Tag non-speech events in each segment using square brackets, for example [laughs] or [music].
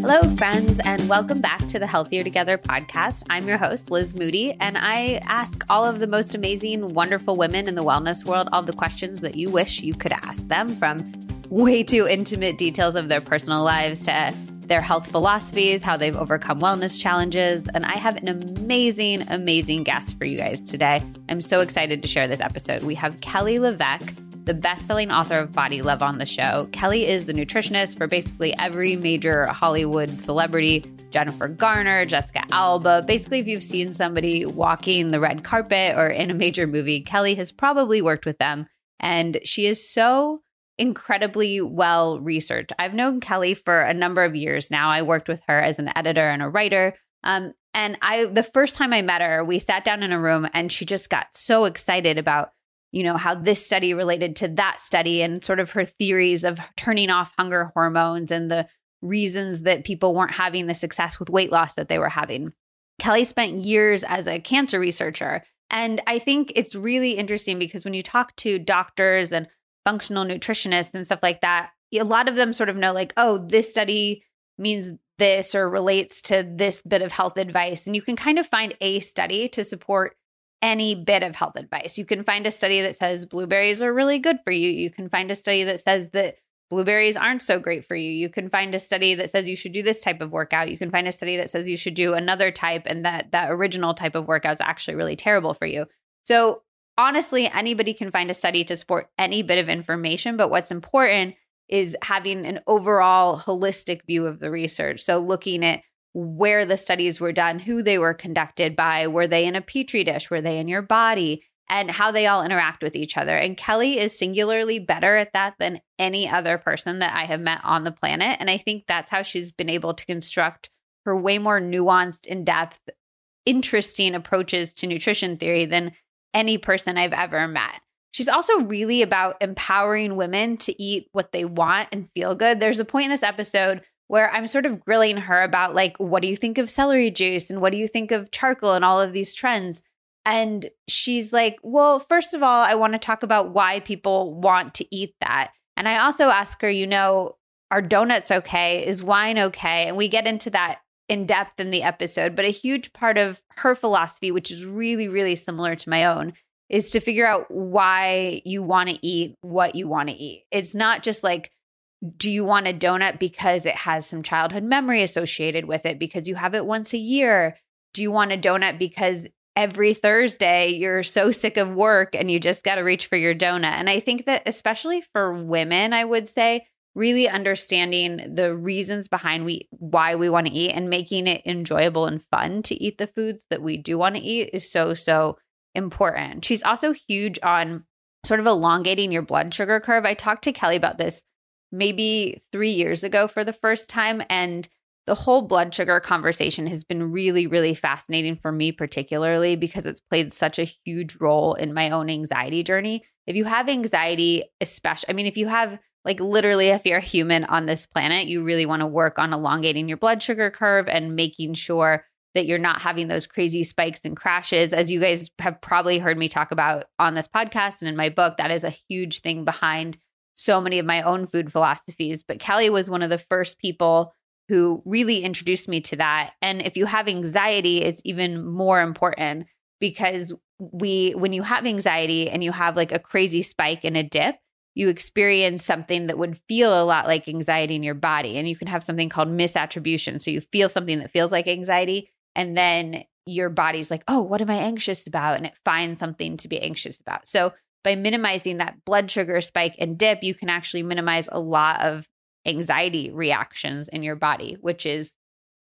Hello, friends, and welcome back to the Healthier Together podcast. I'm your host, Liz Moody, and I ask all of the most amazing, wonderful women in the wellness world all the questions that you wish you could ask them from way too intimate details of their personal lives to their health philosophies, how they've overcome wellness challenges. And I have an amazing, amazing guest for you guys today. I'm so excited to share this episode. We have Kelly LeVeque the best selling author of Body Love on the show. Kelly is the nutritionist for basically every major Hollywood celebrity Jennifer Garner, Jessica Alba. Basically, if you've seen somebody walking the red carpet or in a major movie, Kelly has probably worked with them. And she is so incredibly well researched. I've known Kelly for a number of years now. I worked with her as an editor and a writer. Um, and I, the first time I met her, we sat down in a room and she just got so excited about you know, how this study related to that study and sort of her theories of turning off hunger hormones and the reasons that people weren't having the success with weight loss that they were having. Kelly spent years as a cancer researcher. And I think it's really interesting because when you talk to doctors and functional nutritionists and stuff like that, a lot of them sort of know, like, oh, this study means this or relates to this bit of health advice. And you can kind of find a study to support any bit of health advice. You can find a study that says blueberries are really good for you. You can find a study that says that blueberries aren't so great for you. You can find a study that says you should do this type of workout. You can find a study that says you should do another type and that that original type of workout is actually really terrible for you. So, honestly, anybody can find a study to support any bit of information, but what's important is having an overall holistic view of the research. So, looking at where the studies were done, who they were conducted by, were they in a petri dish, were they in your body, and how they all interact with each other. And Kelly is singularly better at that than any other person that I have met on the planet. And I think that's how she's been able to construct her way more nuanced, in depth, interesting approaches to nutrition theory than any person I've ever met. She's also really about empowering women to eat what they want and feel good. There's a point in this episode where I'm sort of grilling her about like, what do you think of celery juice and what do you think of charcoal and all of these trends? And she's like, well, first of all, I want to talk about why people want to eat that. And I also ask her, you know, are donuts okay? Is wine okay? And we get into that in depth in the episode. But a huge part of her philosophy, which is really, really similar to my own, is to figure out why you want to eat what you want to eat. It's not just like, do you want a donut because it has some childhood memory associated with it because you have it once a year? Do you want a donut because every Thursday you're so sick of work and you just got to reach for your donut? And I think that especially for women, I would say really understanding the reasons behind we why we want to eat and making it enjoyable and fun to eat the foods that we do want to eat is so so important. She's also huge on sort of elongating your blood sugar curve. I talked to Kelly about this maybe three years ago for the first time. And the whole blood sugar conversation has been really, really fascinating for me, particularly because it's played such a huge role in my own anxiety journey. If you have anxiety, especially, I mean, if you have like literally, if you're a human on this planet, you really want to work on elongating your blood sugar curve and making sure that you're not having those crazy spikes and crashes. As you guys have probably heard me talk about on this podcast and in my book, that is a huge thing behind so many of my own food philosophies. But Kelly was one of the first people who really introduced me to that. And if you have anxiety, it's even more important because we, when you have anxiety and you have like a crazy spike and a dip, you experience something that would feel a lot like anxiety in your body. And you can have something called misattribution. So you feel something that feels like anxiety, and then your body's like, oh, what am I anxious about? And it finds something to be anxious about. So by minimizing that blood sugar spike and dip, you can actually minimize a lot of anxiety reactions in your body, which is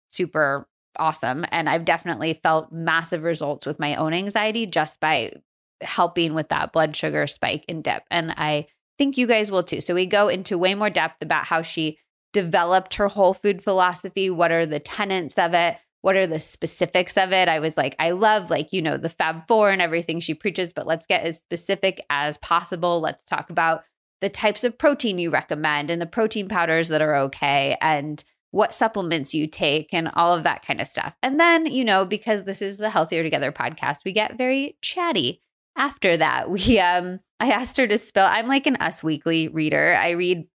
super awesome. And I've definitely felt massive results with my own anxiety just by helping with that blood sugar spike and dip. And I think you guys will too. So we go into way more depth about how she developed her whole food philosophy, what are the tenets of it, what are the specifics of it? I was like, I love like, you know, the Fab Four and everything she preaches, but let's get as specific as possible. Let's talk about the types of protein you recommend and the protein powders that are okay and what supplements you take and all of that kind of stuff. And then, you know, because this is the Healthier Together podcast, we get very chatty after that. [laughs] We um I asked her to spill I'm like an Us Weekly reader. I read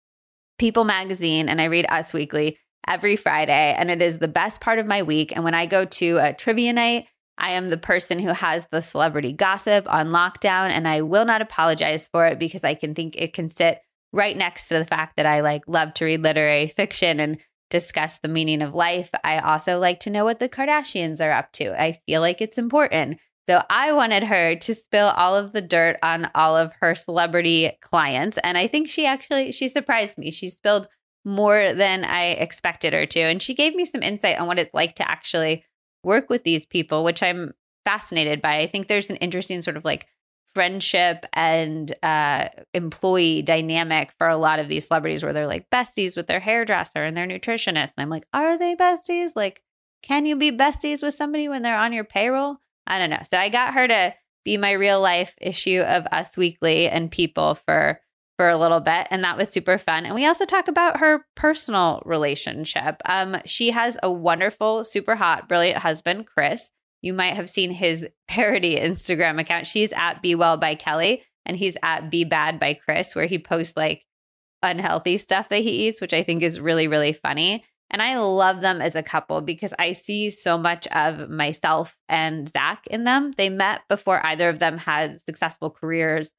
People magazine and I read Us Weekly every Friday, and it is the best part of my week. And when I go to a trivia night, I am the person who has the celebrity gossip on lockdown, and I will not apologize for it because I can think it can sit right next to the fact that I like love to read literary fiction and discuss the meaning of life. I also like to know what the Kardashians are up to. I feel like it's important. So I wanted her to spill all of the dirt on all of her celebrity clients and I think she actually she surprised me. She spilled more than I expected her to and she gave me some insight on what it's like to actually work with these people, which I'm fascinated by. I think there's an interesting sort of like friendship and uh, employee dynamic for a lot of these celebrities where they're like besties with their hairdresser and their nutritionist. And I'm like, are they besties? Like, can you be besties with somebody when they're on your payroll? I don't know. So I got her to be my real life issue of Us Weekly and people for for a little bit and that was super fun. And we also talk about her personal relationship. Um she has a wonderful super hot brilliant husband chris. You might have seen his [laughs] parody instagram account. She's at be well by kelly and he's at be bad by chris where he posts like unhealthy stuff that he eats which i think is really really funny. And I love them as a couple because I see so much of myself and Zach in them. They met before either of them had successful careers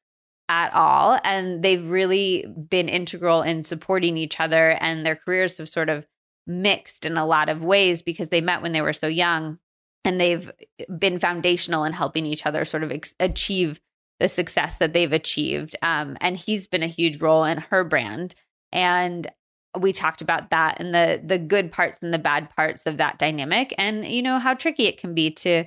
at all. And they've really been integral in supporting each other. And their careers have sort of mixed in a lot of ways because they met when they were so young. And they've been foundational in helping each other sort of ex- achieve the success that they've achieved. Um, and he's been a huge role in her brand. And we talked about that and the the good parts and the bad parts of that dynamic and you know how tricky it can be to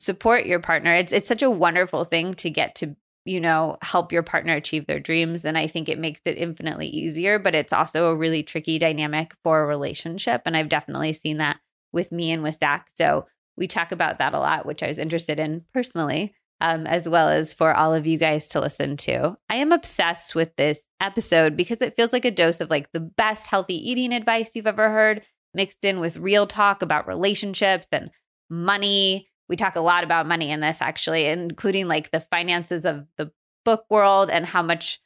support your partner it's it's such a wonderful thing to get to you know, help your partner achieve their dreams. And I think it makes it infinitely easier, but it's also a really tricky dynamic for a relationship. And I've definitely seen that with me and with Zach. So we talk about that a lot, which I was interested in personally, um, as well as for all of you guys to listen to. I am obsessed with this episode because it feels like a dose of like the best healthy eating advice you've ever heard, mixed in with real talk about relationships and money we talk a lot about money in this actually, including like the finances of the book world and how much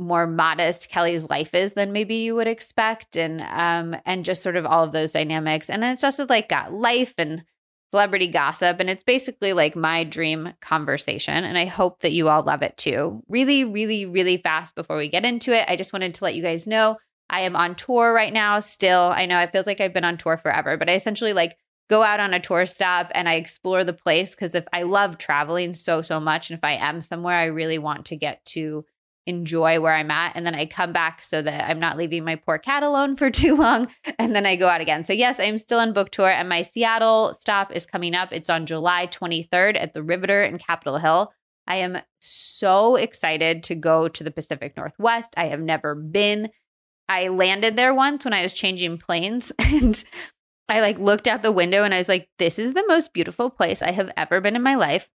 more modest Kelly's life is than maybe you would expect and um and just sort of all of those dynamics and then it's just like got life and celebrity gossip and it's basically like my dream conversation and I hope that you all love it too. Really really really fast before we get into it, I just wanted to let you guys know I am on tour right now still. I know it feels like I've been on tour forever, but I essentially like go out on a tour stop and I explore the place because if I love traveling so so much and if I am somewhere I really want to get to enjoy where I'm at and then I come back so that I'm not leaving my poor cat alone for [laughs] too long and then I go out again. So yes, I'm still on book tour and my Seattle stop is coming up. It's on July 23rd at the Riveter in Capitol Hill. I am so excited to go to the Pacific Northwest. I have never been. I landed there once when I was changing planes [laughs] and I like looked out the window and I was like, this is the most beautiful place I have ever been in my life.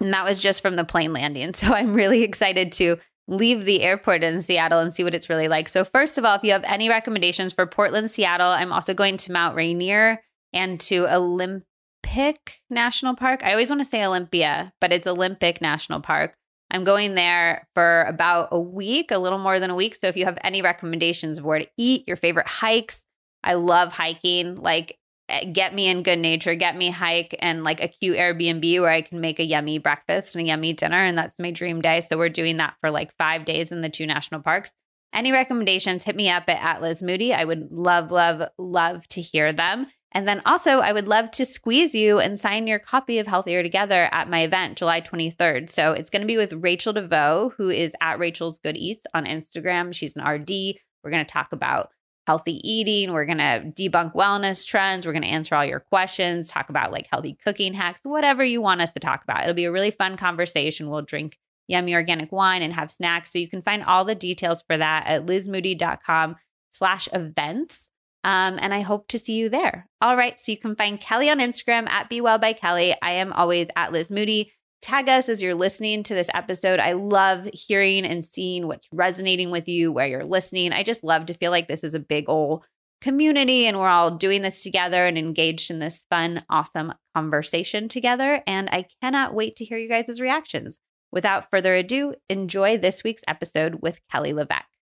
And that was just from the plane landing. [laughs] So I'm really excited to leave the airport in Seattle and see what it's really like. So, first of all, if you have any recommendations for Portland, Seattle, I'm also going to Mount Rainier and to Olympic National Park. I always want to say Olympia, but it's Olympic National Park. I'm going there for about a week, a little more than a week. So, if you have any recommendations of where to eat, your favorite hikes, I love hiking. Like, eh, get me in good nature, get me hike and like a cute Airbnb where I can make a yummy breakfast and a yummy dinner. And that's my dream day. So we're doing that for like five days in the two national parks. Any recommendations, hit me up at, at Liz Moody. I would love, love, love to hear them. And then also, I would love to squeeze you and sign your copy of Healthier Together at my event, July 23rd. So it's going to be with Rachel DeVoe, who is at Rachel's Good Eats on Instagram. She's an RD. We're going to talk about healthy eating. We're going to debunk wellness trends. We're going to answer all your questions, talk about like healthy cooking hacks, whatever you want us to talk about. It'll be a really fun conversation. We'll drink yummy organic wine and have snacks. So you can find all the details for that at lizmoody.com slash events. Um, and I hope to see you there. All right. So you can find Kelly on Instagram at Be Well by Kelly. I am always at Liz Moody. Tag us as you're listening to this episode. I love hearing and seeing what's resonating with you, where you're listening. I just love to feel like this is a big old community and we're all doing this together and engaged in this fun, awesome conversation together. And I cannot wait to hear you guys' reactions. Without further ado, enjoy this week's episode with Kelly LeVeque.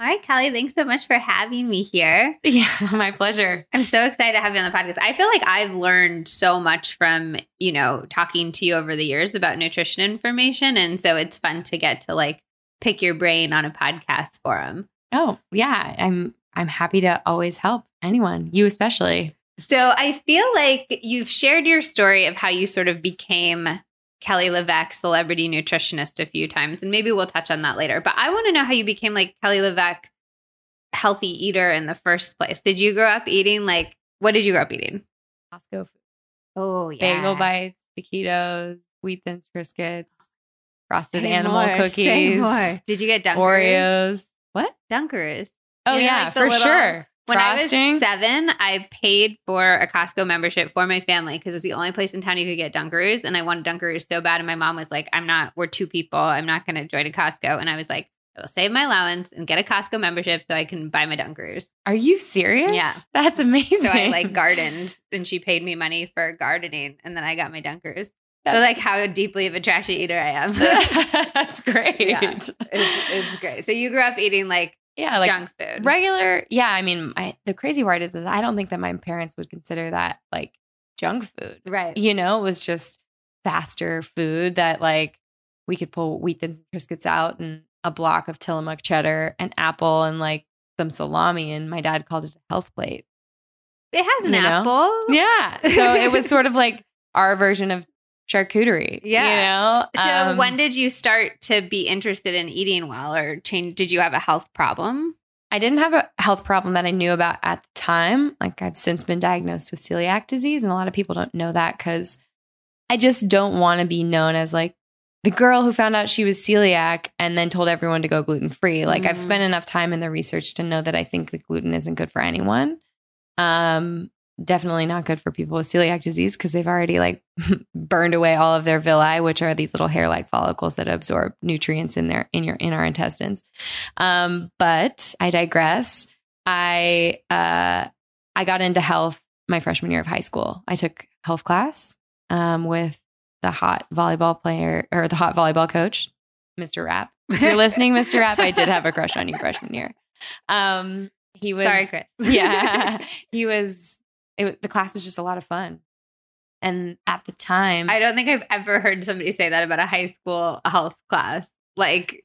All right, Kelly, thanks so much for having me here. Yeah, [laughs] my pleasure. I'm so excited to have you on the podcast. I feel like I've learned so much from, you know, talking to you over the years about nutrition information. And so it's fun to get to like pick your brain on a podcast forum. Oh, yeah. I'm I'm happy to always help anyone, you especially. So I feel like you've shared your story of how you sort of became Kelly LeVeque, celebrity nutritionist, a few times, and maybe we'll touch on that later. But I want to know how you became like Kelly LeVeque, healthy eater in the first place. Did you grow up eating like what did you grow up eating? Costco food. Oh yeah, Bagel bites, taquitos, wheat thins Triscuits, frosted Say animal more, cookies. Did you get Dunkers? Oreos. What? Dunkers. Oh You know, yeah, like for little- sure. When Frosting. I was seven, I paid for a Costco membership for my family because it was the only place in town you could get Dunkers. And I wanted Dunkers so bad. And my mom was like, I'm not, we're two people. I'm not going to join a Costco. And I was like, I will save my allowance and get a Costco membership so I can buy my Dunkers. Are you serious? Yeah. That's amazing. So I like gardened and she paid me money for gardening. And then I got my Dunkers. so, like, how deeply of a trashy eater I am. [laughs] That's [laughs] great. Yeah. it's, it's great. So, you grew up eating like, Yeah, like junk food. regular. Yeah, I mean, I, the crazy part is, is I don't think that my parents would consider that like junk food. Right. You know, it was just faster food that like we could pull wheat thins and Triscuits out and a block of Tillamook cheddar, and apple, and like some salami. And my dad called it a health plate. It has an You know? apple. Yeah, so it was sort of like our version of charcuterie. Yeah. you know. So Um, when did you start to be interested in eating well or change did you have a health problem? I didn't have a health problem that I knew about at the time. Like I've since been diagnosed with celiac disease, and a lot of people don't know that because I just don't want to be known as like the girl who found out she was celiac and then told everyone to go gluten free. Like I've Mhm. spent enough time in the research to know that I think the gluten isn't good for anyone. Um, definitely not good for people with celiac disease because they've already like [laughs] burned away all of their villi, which are these little hair-like follicles that absorb nutrients in their in your in our intestines. Um, but I digress. I uh, I got into health my freshman year of high school. I took health class um, with the hot volleyball player or the hot volleyball coach, Mr. Rapp. If you're listening, Mr. Rapp, I did have a crush on you freshman year. Um, he was Sorry, Chris. yeah, [laughs] he was. It, the class was just a lot of fun, and at the time, I don't think I've ever heard somebody say that about a high school health class. Like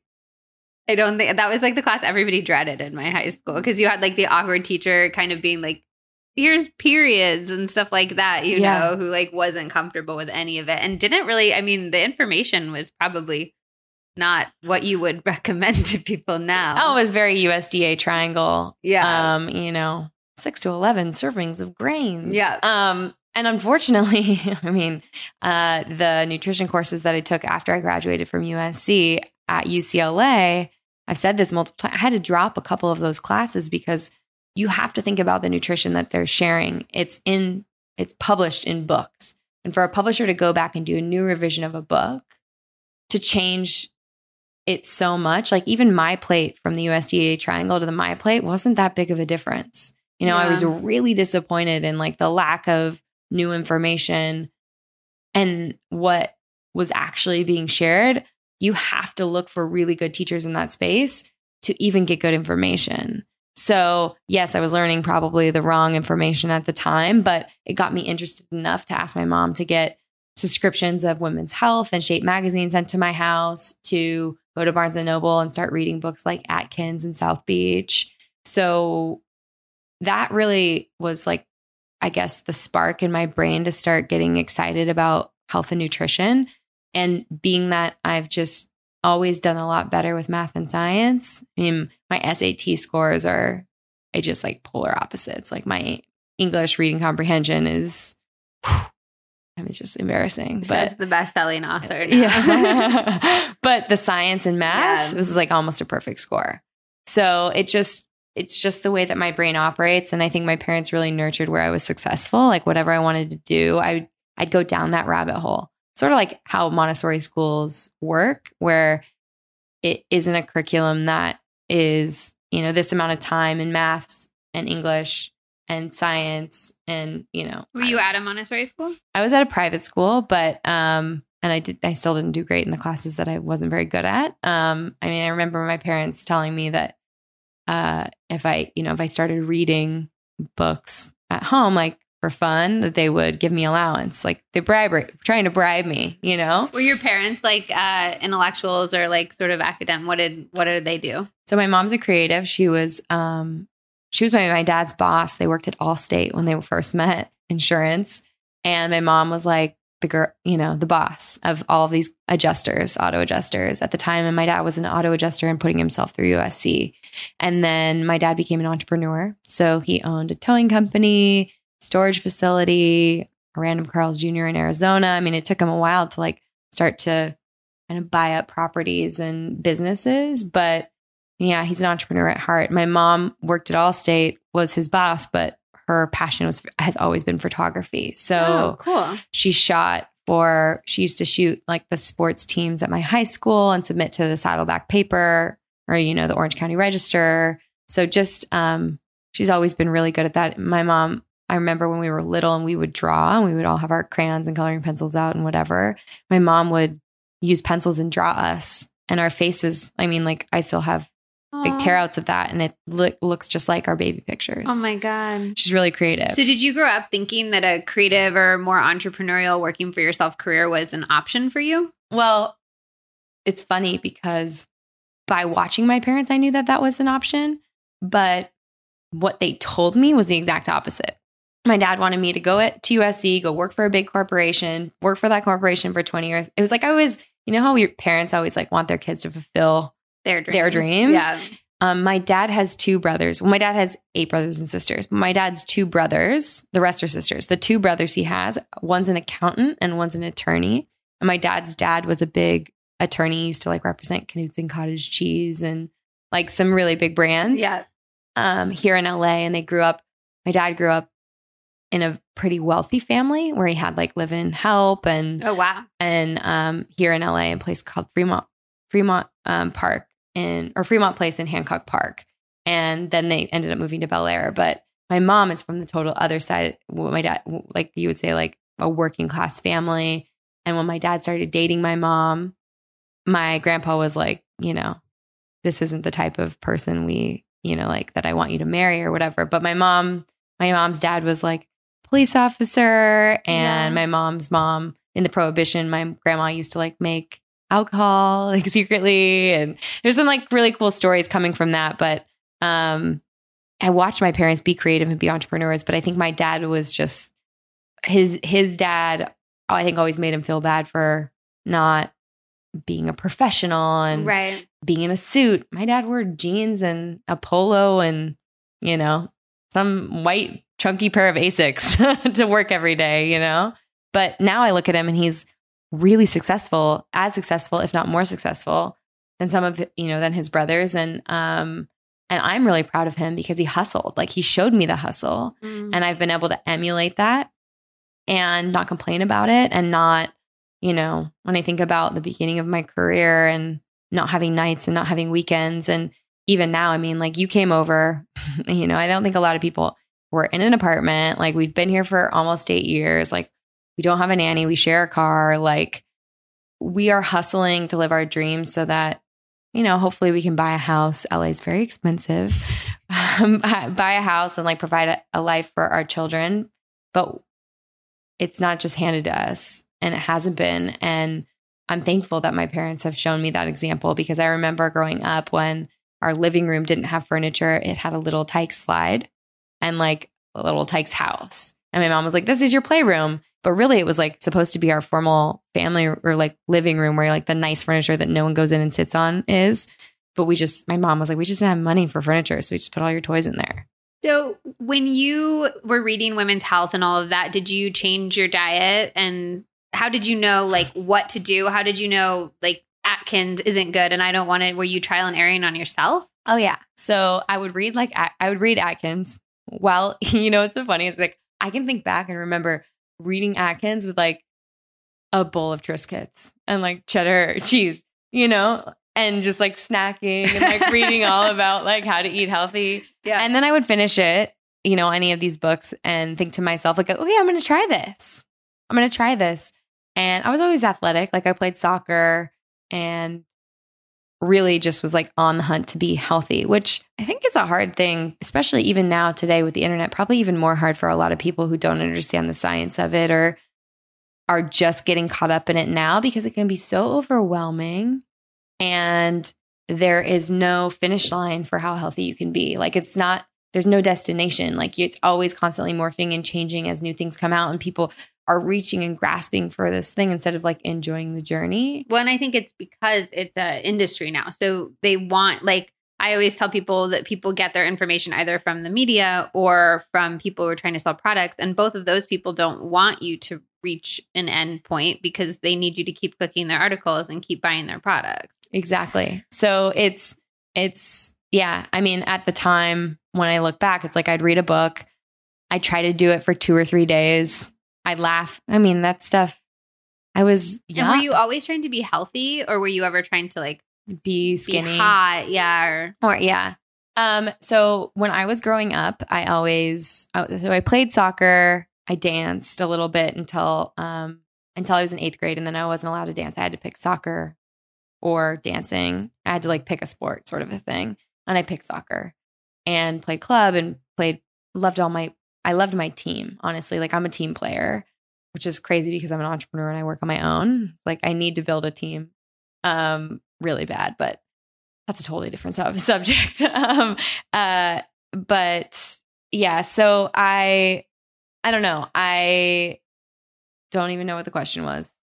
I don't think that was like the class everybody dreaded in my high school because you had like the awkward teacher kind of being like here's periods and stuff like that, you Yeah. know, who like wasn't comfortable with any of it and didn't really I mean the information was probably not what you would [laughs] recommend to people now. oh, it was very USDA triangle. yeah. um, you know, six to 11 servings of grains. Yeah. Um, and unfortunately, [laughs] I mean, uh, the nutrition courses that I took after I graduated from USC at UCLA, I've said this multiple times, I had to drop a couple of those classes because you have to think about the nutrition that they're sharing. It's in, it's published in books. And for a publisher to go back and do a new revision of a book to change it so much, like even my plate from the USDA triangle to the my plate wasn't that big of a difference. You know, I was really disappointed in like the lack of new information and what was actually being shared. You have to look for really good teachers in that space to even get good information. So, yes, I was learning probably the wrong information at the time, but it got me interested enough to ask my mom to get subscriptions of Women's Health and Shape magazine sent to my house, to go to Barnes and Noble and start reading books like Atkins and South Beach. So that really was like, I guess, the spark in my brain to start getting excited about health and nutrition. And being that I've just always done a lot better with math and science, I mean, my SAT scores are I just like polar opposites. Like my English reading comprehension is, I [sighs] mean, it's just embarrassing. Says But the best selling author. now. yeah. [laughs] but the science and math, Yeah. this is like almost a perfect score. So it just, it's just the way that my brain operates. And I think my parents really nurtured where I was successful. Like whatever I wanted to do, I, I'd go down that rabbit hole. Sort of like how Montessori schools work, where it isn't a curriculum that is, you know, this amount of time in maths and English and science and, you know, Were you at a Montessori school? I was at a private school, but um, and I did I still didn't do great in the classes that I wasn't very good at. Um, I mean, I remember my parents telling me that uh, if I, you know, if I started reading books at home, like for fun, that they would give me allowance. Like they bribe, trying to bribe me, you know? Were your parents like uh, intellectuals or like sort of academic? What did, what did they do? So my mom's a creative. She was, um, she was my, my dad's boss. They worked at Allstate when they first met insurance. And my mom was like, the girl, you know, the boss of all of these adjusters, auto adjusters at the time. And my dad was an auto adjuster and putting himself through USC. And then my dad became an entrepreneur. So he owned a towing company, storage facility, a random Carl's Jr. in Arizona. I mean, it took him a while to like start to kind of buy up properties and businesses. But yeah, he's an entrepreneur at heart. My mom worked at Allstate, was his boss, but her passion was has always been photography. So oh, cool. She shot for she used to shoot like the sports teams at my high school and submit to the Saddleback paper or you know the Orange County Register. So just um she's always been really good at that. My mom I remember when we were little and we would draw and we would all have our crayons and coloring pencils out and whatever. My mom would use pencils and draw us and our faces. I mean, like I still have big tearouts of that and it lo- looks just like our baby pictures. Oh my god. She's really creative. So did you grow up thinking that a creative or more entrepreneurial working for yourself career was an option for you? Well, it's funny because by watching my parents I knew that that was an option, but what they told me was the exact opposite. My dad wanted me to go at to USC, go work for a big corporation, work for that corporation for 20 years. It was like I was, you know how your parents always like want their kids to fulfill their dreams. their dreams. Yeah. Um, my dad has two brothers. Well, my dad has eight brothers and sisters. My dad's two brothers. The rest are sisters. The two brothers he has, one's an accountant and one's an attorney. And my dad's dad was a big attorney. He used to like represent Knudsen Cottage Cheese and like some really big brands. Yeah. Um, here in LA, and they grew up. My dad grew up in a pretty wealthy family where he had like live in help and Oh wow. and um, here in LA, a place called Fremont Fremont um, Park in or Fremont Place in Hancock Park, and then they ended up moving to Bel Air. But my mom is from the total other side. My dad, like you would say, like a working class family. And when my dad started dating my mom, my grandpa was like, you know, this isn't the type of person we, you know, like that I want you to marry or whatever. But my mom, my mom's dad was like police officer, and Yeah. my mom's mom in the prohibition, my grandma used to like make alcohol [laughs] like secretly and there's some like really cool stories coming from that but um i watched my parents be creative and be entrepreneurs but i think my dad was just his his dad i think always made him feel bad for not being a professional and Right. being in a suit my dad wore jeans and a polo and you know some white chunky pair of asics [laughs] to work every day you know but now i look at him and he's really successful, as successful, if not more successful than some of you know than his brothers. And um, and I'm really proud of him because he hustled. Like he showed me the hustle, Mm. and I've been able to emulate that and not complain about it, and not you know when I think about the beginning of my career and not having nights and not having weekends, and even now, I mean, like you came over, [laughs] you know, I don't think a lot of people were in an apartment. Like we've been here for almost eight years. Like we don't have a nanny. We share a car. Like we are hustling to live our dreams so that, you know, hopefully we can buy a house. LA is very expensive. [laughs] Um, [laughs] buy a house and like provide a, a life for our children. But it's not just handed to us and it hasn't been. And I'm thankful that my parents have shown me that example because I remember growing up when our living room didn't have furniture, it had a little tyke slide and like a Little Tikes house. And my mom was like, This is your playroom. But really, it was like supposed to be our formal family or like living room where like the nice furniture that no one goes in and sits on is. But we just, my mom was like, We just didn't have money for furniture. So we just put all your toys in there. So, when you were reading women's health and all of that, did you change your diet? And how did you know, like, what to do? How did you know, like, Atkins isn't good and I don't want it? Were you trial and erroring on yourself? Oh, yeah. So I would read like, I would read Atkins. Well, [laughs] you know, it's so funny. It's like, I can think back and remember reading Atkins with like a bowl of Triscuits and like cheddar [laughs] cheese, you know, and just like snacking and like reading all [laughs] about like how to eat healthy. Yeah. And then I would finish it, you know, any of these books and think to myself, like, okay, I'm going to try this. I'm going to try this. And I was always athletic. Like I played soccer and really just was like on the hunt to be healthy, which I think is a hard thing, especially even now today with the internet, probably even more hard for a lot of people who don't understand the science of it or are just getting caught up in it now because it can be so overwhelming and there is no finish line for how healthy you can be. Like it's not there's no destination. Like it's always constantly morphing and changing as new things come out and people are reaching and grasping for this thing instead of like enjoying the journey. Well, and I think it's because it's an industry now. So they want like I always tell people that people get their information either from the media or from people who are trying to sell products. And both of those people don't want you to reach an end point because they need you to keep clicking their articles and keep buying their products. Exactly. So it's, it's, yeah. I mean, at the time when I look back, it's like I'd read a book, I try to do it for two or three days. I laugh. I mean, that stuff. I was. And were you always trying to be healthy, or were you ever trying to like be skinny, be hot? Yeah, or, or yeah. Um. So when I was growing up, I always so I played soccer. I danced a little bit until um until I was in eighth grade, and then I wasn't allowed to dance. I had to pick soccer or dancing. I had to like pick a sport, sort of a thing, and I picked soccer and played club and played. Loved all my. I loved my team. Honestly, like I'm a team player, which is crazy because I'm an entrepreneur and I work on my own. Like I need to build a team, um, really bad, but that's a totally different [laughs] subject. um, uh, but yeah, so I I don't know. I don't even know what the question was.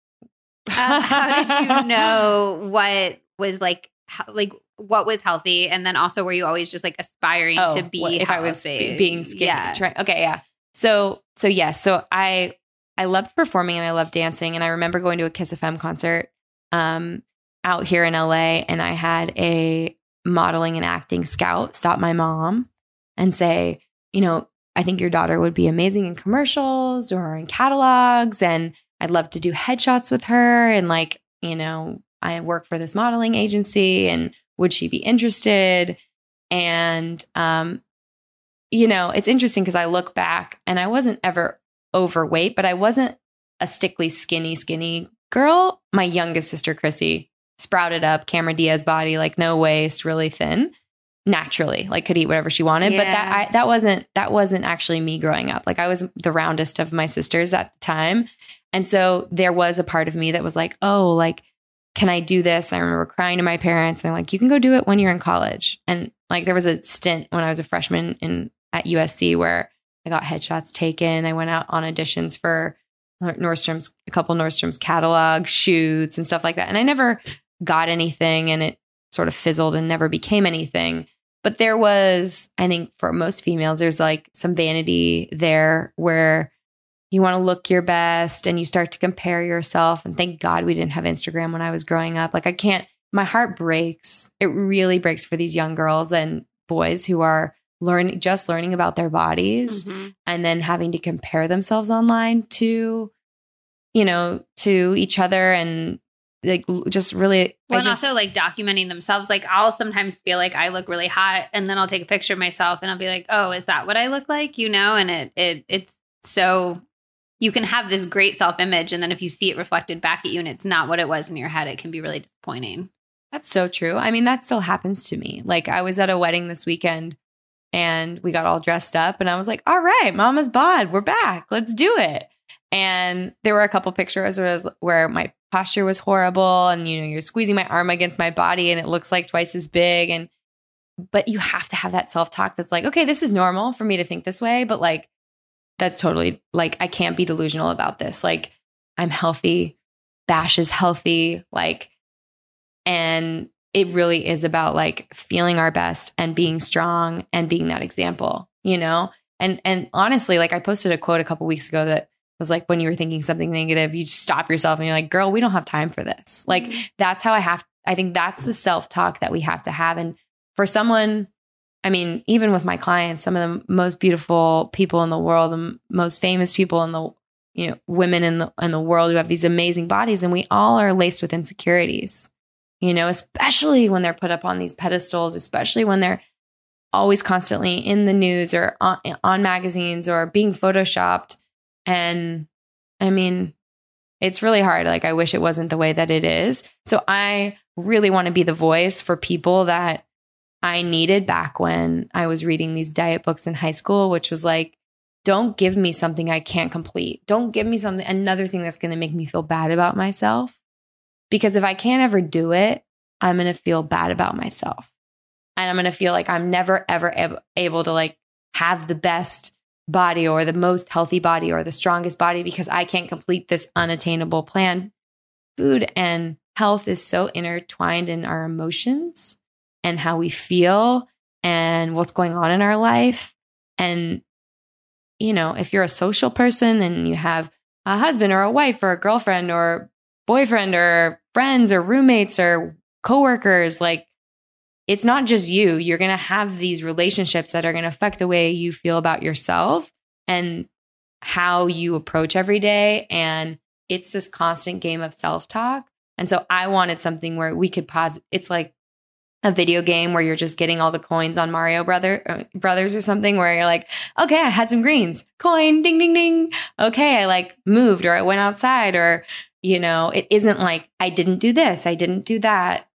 uh, how did you [laughs] know what was like, how, like what was healthy, and then also were you always just like aspiring oh, to be? What, if I was b- being skinny, yeah. Okay, yeah. So, so yes, yeah, so I I loved performing and I loved dancing, and I remember going to a Kiss FM concert um, out here in LA, and I had a modeling and acting scout stop my mom and say, you know, I think your daughter would be amazing in commercials or in catalogs. And I'd love to do headshots with her. And like, you know, I work for this modeling agency and would she be interested? And, um, you know, it's interesting because I look back and I wasn't ever overweight, but I wasn't a stickly, skinny, skinny girl. My youngest sister, Chrissy, sprouted up Cameron Diaz body, like no waist, really thin naturally like could eat whatever she wanted yeah. but that I, that wasn't that wasn't actually me growing up like i was the roundest of my sisters at the time and so there was a part of me that was like oh like can i do this? I remember crying to my parents and like you can go do it when you're in college. And like there was a stint when i was a freshman in at usc where i got headshots taken. I went out on auditions for nordstrom's a couple nordstrom's catalog shoots and stuff like that. And i never got anything and it sort of fizzled and never became anything. But there was, I think for most females, there's like some vanity there where you want to look your best and you start to compare yourself. And thank God we didn't have Instagram when I was growing up. Like I can't, my heart breaks. It really breaks for these young girls and boys who are learning, just learning about their bodies mm-hmm. and then having to compare themselves online to, you know, to each other and like just really well, and just, also like documenting themselves like i'll sometimes feel like i look really hot and then i'll take a picture of myself and i'll be like oh is that what i look like you know and it it it's so you can have this great self-image and then if you see it reflected back at you and it's not what it was in your head it can be really disappointing. That's so true. I mean that still happens to me. Like i was at a wedding this weekend and we got all dressed up and i was like all right mama's bod we're back. Let's do it. And there were a couple pictures where, was, where my posture was horrible and you know you're squeezing my arm against my body and it looks like twice as big and but you have to have that self-talk that's like okay this is normal for me to think this way but like that's totally like I can't be delusional about this like I'm healthy bash is healthy like and it really is about like feeling our best and being strong and being that example you know and and honestly like I posted a quote a couple weeks ago that was like when you were thinking something negative, you stop yourself and you're like, girl, we don't have time for this. Like, mm-hmm. that's how I have, I think that's the self talk that we have to have. And for someone, I mean, even with my clients, some of the most beautiful people in the world, the most famous people in the, you know, women in the, in the world who have these amazing bodies, and we all are laced with insecurities, you know, especially when they're put up on these pedestals, especially when they're always constantly in the news or on, on magazines or being photoshopped and I mean, it's really hard. Like, I wish it wasn't the way that it is. So I really want to be the voice for people that I needed back when I was reading these diet books in high school, which was like, don't give me something I can't complete. Don't give me something, another thing that's going to make me feel bad about myself. Because if I can't ever do it, I'm going to feel bad about myself. And I'm going to feel like I'm never, ever able to like have the best body or the most healthy body or the strongest body because I can't complete this unattainable plan. Food and health is so intertwined in our emotions and how we feel and what's going on in our life. And, you know, if you're a social person and you have a husband or a wife or a girlfriend or boyfriend or friends or roommates or coworkers, like it's not just you. You're going to have these relationships that are going to affect the way you feel about yourself and how you approach every day. And it's this constant game of self talk. And so I wanted something where we could pause. It's like a video game where you're just getting all the coins on Mario Brother uh, Brothers or something where you're like, okay, I had some greens, coin, ding, ding, ding. Okay, I like moved or I went outside or, you know, it isn't like I didn't do this, I didn't do that.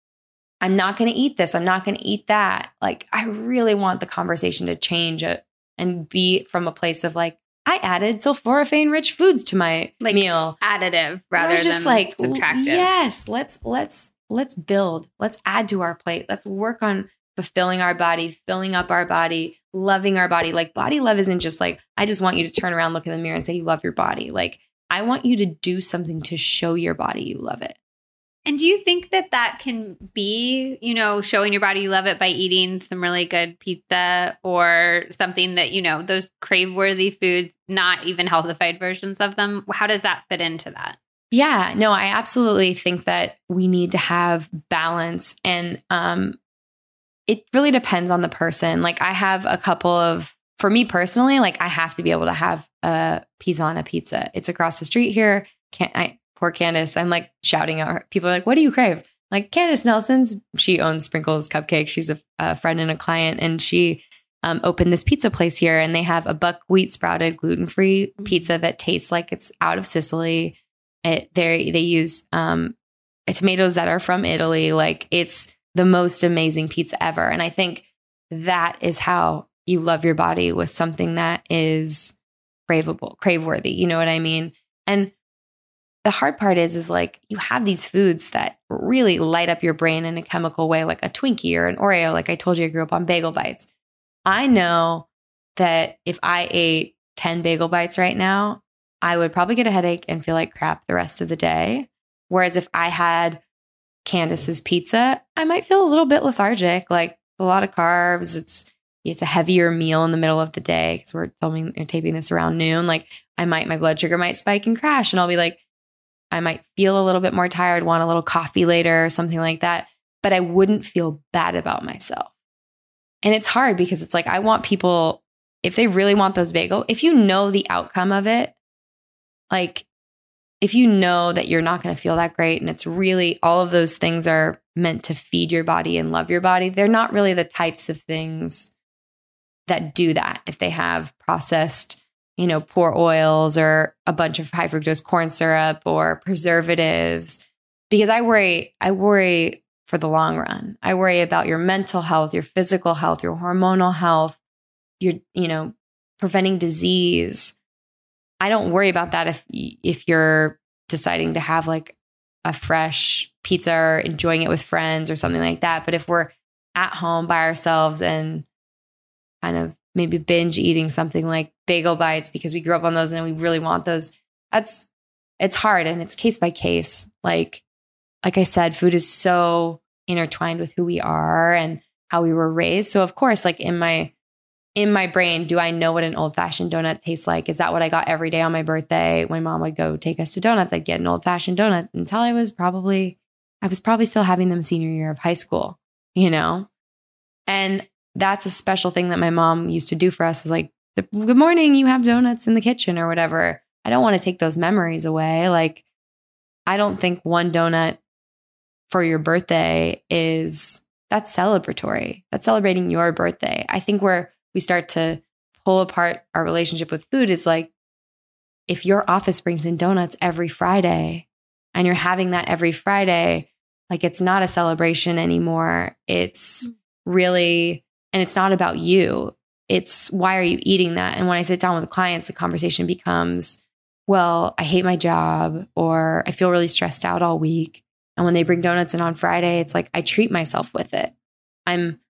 I'm not going to eat this. I'm not going to eat that. Like, I really want the conversation to change it and be from a place of like, I added sulforaphane rich foods to my like meal. Additive rather just than like subtractive. Yes. Let's, let's, let's build. Let's add to our plate. Let's work on fulfilling our body, filling up our body, loving our body. Like, body love isn't just like, I just want you to turn around, look in the mirror, and say you love your body. Like, I want you to do something to show your body you love it. And do you think that that can be, you know, showing your body you love it by eating some really good pizza or something that, you know, those crave worthy foods, not even healthified versions of them? How does that fit into that? Yeah, no, I absolutely think that we need to have balance and um it really depends on the person. Like I have a couple of for me personally, like I have to be able to have a Pizzana pizza. It's across the street here. Can't I poor Candace. I'm like shouting at her. People are like, what do you crave? Like Candace Nelson's, she owns Sprinkles Cupcakes. She's a, a friend and a client, and she um, opened this pizza place here, and they have a buckwheat sprouted gluten free mm-hmm. pizza that tastes like it's out of Sicily. It, they they use um, tomatoes that are from Italy. Like it's the most amazing pizza ever, and I think that is how you love your body with something that is craveable, crave worthy. You know what I mean? And the hard part is is like you have these foods that really light up your brain in a chemical way like a twinkie or an oreo like i told you i grew up on bagel bites i know that if i ate 10 bagel bites right now i would probably get a headache and feel like crap the rest of the day. Whereas if i had candace's pizza i might feel a little bit lethargic like a lot of carbs. It's it's a heavier meal in the middle of the day because we're filming and taping this around noon. Like i might my blood sugar might spike and crash and i'll be like I might feel a little bit more tired, want a little coffee later or something like that, but I wouldn't feel bad about myself. And it's hard because it's like, I want people, if they really want those bagel, if you know the outcome of it, like if you know that you're not going to feel that great and it's really all of those things are meant to feed your body and love your body, they're not really the types of things that do that if they have processed you know, poor oils or a bunch of high fructose corn syrup or preservatives because I worry I worry for the long run. I worry about your mental health, your physical health, your hormonal health, your you know, preventing disease. I don't worry about that if if you're deciding to have like a fresh pizza or enjoying it with friends or something like that, but if we're at home by ourselves and kind of maybe binge eating something like bagel bites because we grew up on those and we really want those. That's it's hard and it's case by case. Like like I said, food is so intertwined with who we are and how we were raised. So of course, like in my in my brain, do I know what an old fashioned donut tastes like? Is that what I got every day on my birthday? My mom would go take us to donuts. I'd get an old fashioned donut until I was probably, I was probably still having them senior year of high school, you know? And that's a special thing that my mom used to do for us is like, good morning, you have donuts in the kitchen or whatever. I don't want to take those memories away. Like, I don't think one donut for your birthday is that's celebratory. That's celebrating your birthday. I think where we start to pull apart our relationship with food is like if your office brings in donuts every Friday and you're having that every Friday, Like it's not a celebration anymore. It's mm. really, and it's not about you. It's why are you eating that? And when I sit down with clients, the conversation becomes, well, I hate my job or I feel really stressed out all week. And when they bring donuts in on Friday, it's like I treat myself with it. I'm,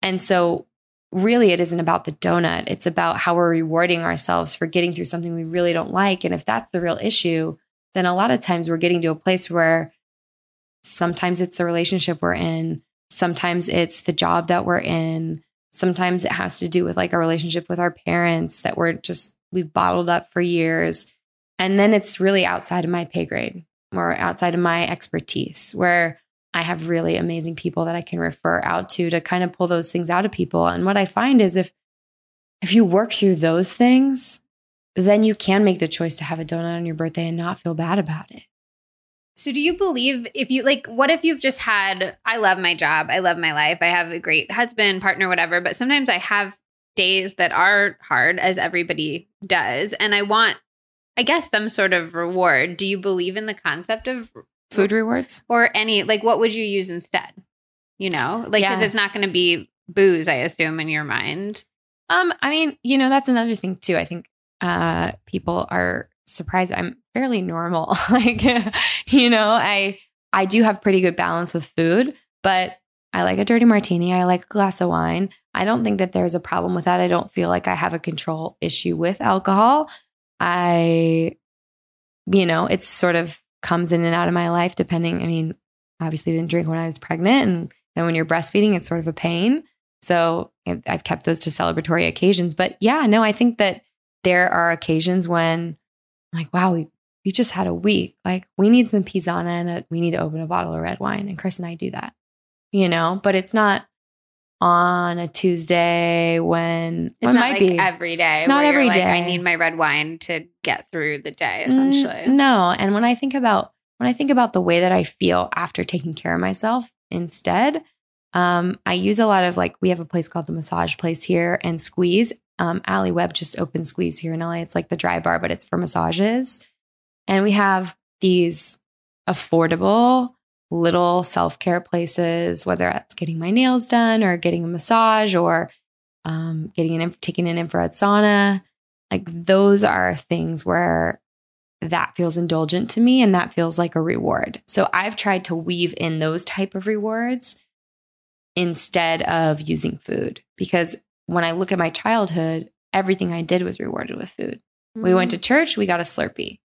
and so really it isn't about the donut. It's about how we're rewarding ourselves for getting through something we really don't like. And if that's the real issue, then a lot of times we're getting to a place where sometimes it's the relationship we're in, sometimes it's the job that we're in, sometimes it has to do with like a relationship with our parents that we're just, we've bottled up for years. And then it's really outside of my pay grade or outside of my expertise where I have really amazing people that I can refer out to to kind of pull those things out of people. And what I find is if if you work through those things, then you can make the choice to have a donut on your birthday and not feel bad about it. So, do you believe if you like, what if you've just had, I love my job, I love my life, I have a great husband, partner, whatever, but sometimes I have days that are hard, as everybody does, and I want, I guess, some sort of reward. Do you believe in the concept of food rewards or any, like, what would you use instead? You know, like, because yeah. it's not going to be booze, I assume, in your mind. Um, I mean, you know, that's another thing too. I think uh, people are surprised I'm fairly normal. [laughs] like, you know, I I do have pretty good balance with food, but I like a dirty martini. I like a glass of wine. I don't think that there's a problem with that. I don't feel like I have a control issue with alcohol. I, you know, it's sort of comes in and out of my life depending. I mean, obviously didn't drink when I was pregnant. And then when you're breastfeeding, it's sort of a pain. So I've kept those to celebratory occasions. But yeah, no, I think that there are occasions when like, wow, we, just had a week. Like, we need some Pizzana and a, we need to open a bottle of red wine. And Chris and I do that, you know, but it's not on a Tuesday when it's well, it might like be every day. It's not every like, day. I need my red wine to get through the day, essentially. no. And when I think about, when I think about the way that I feel after taking care of myself instead, um, I use a lot of like, we have a place called the massage place here and squeeze. Um, Alli Webb just opened Squeeze here in LA. It's like the Drybar, but it's for massages. And we have these affordable little self care places, whether that's getting my nails done or getting a massage or um, getting an taking an infrared sauna. Like those are things where that feels indulgent to me and that feels like a reward. So I've tried to weave in those type of rewards instead of using food because when I look at my childhood, everything I did was rewarded with food. Mm-hmm. We went to mm. church, we got a Slurpee.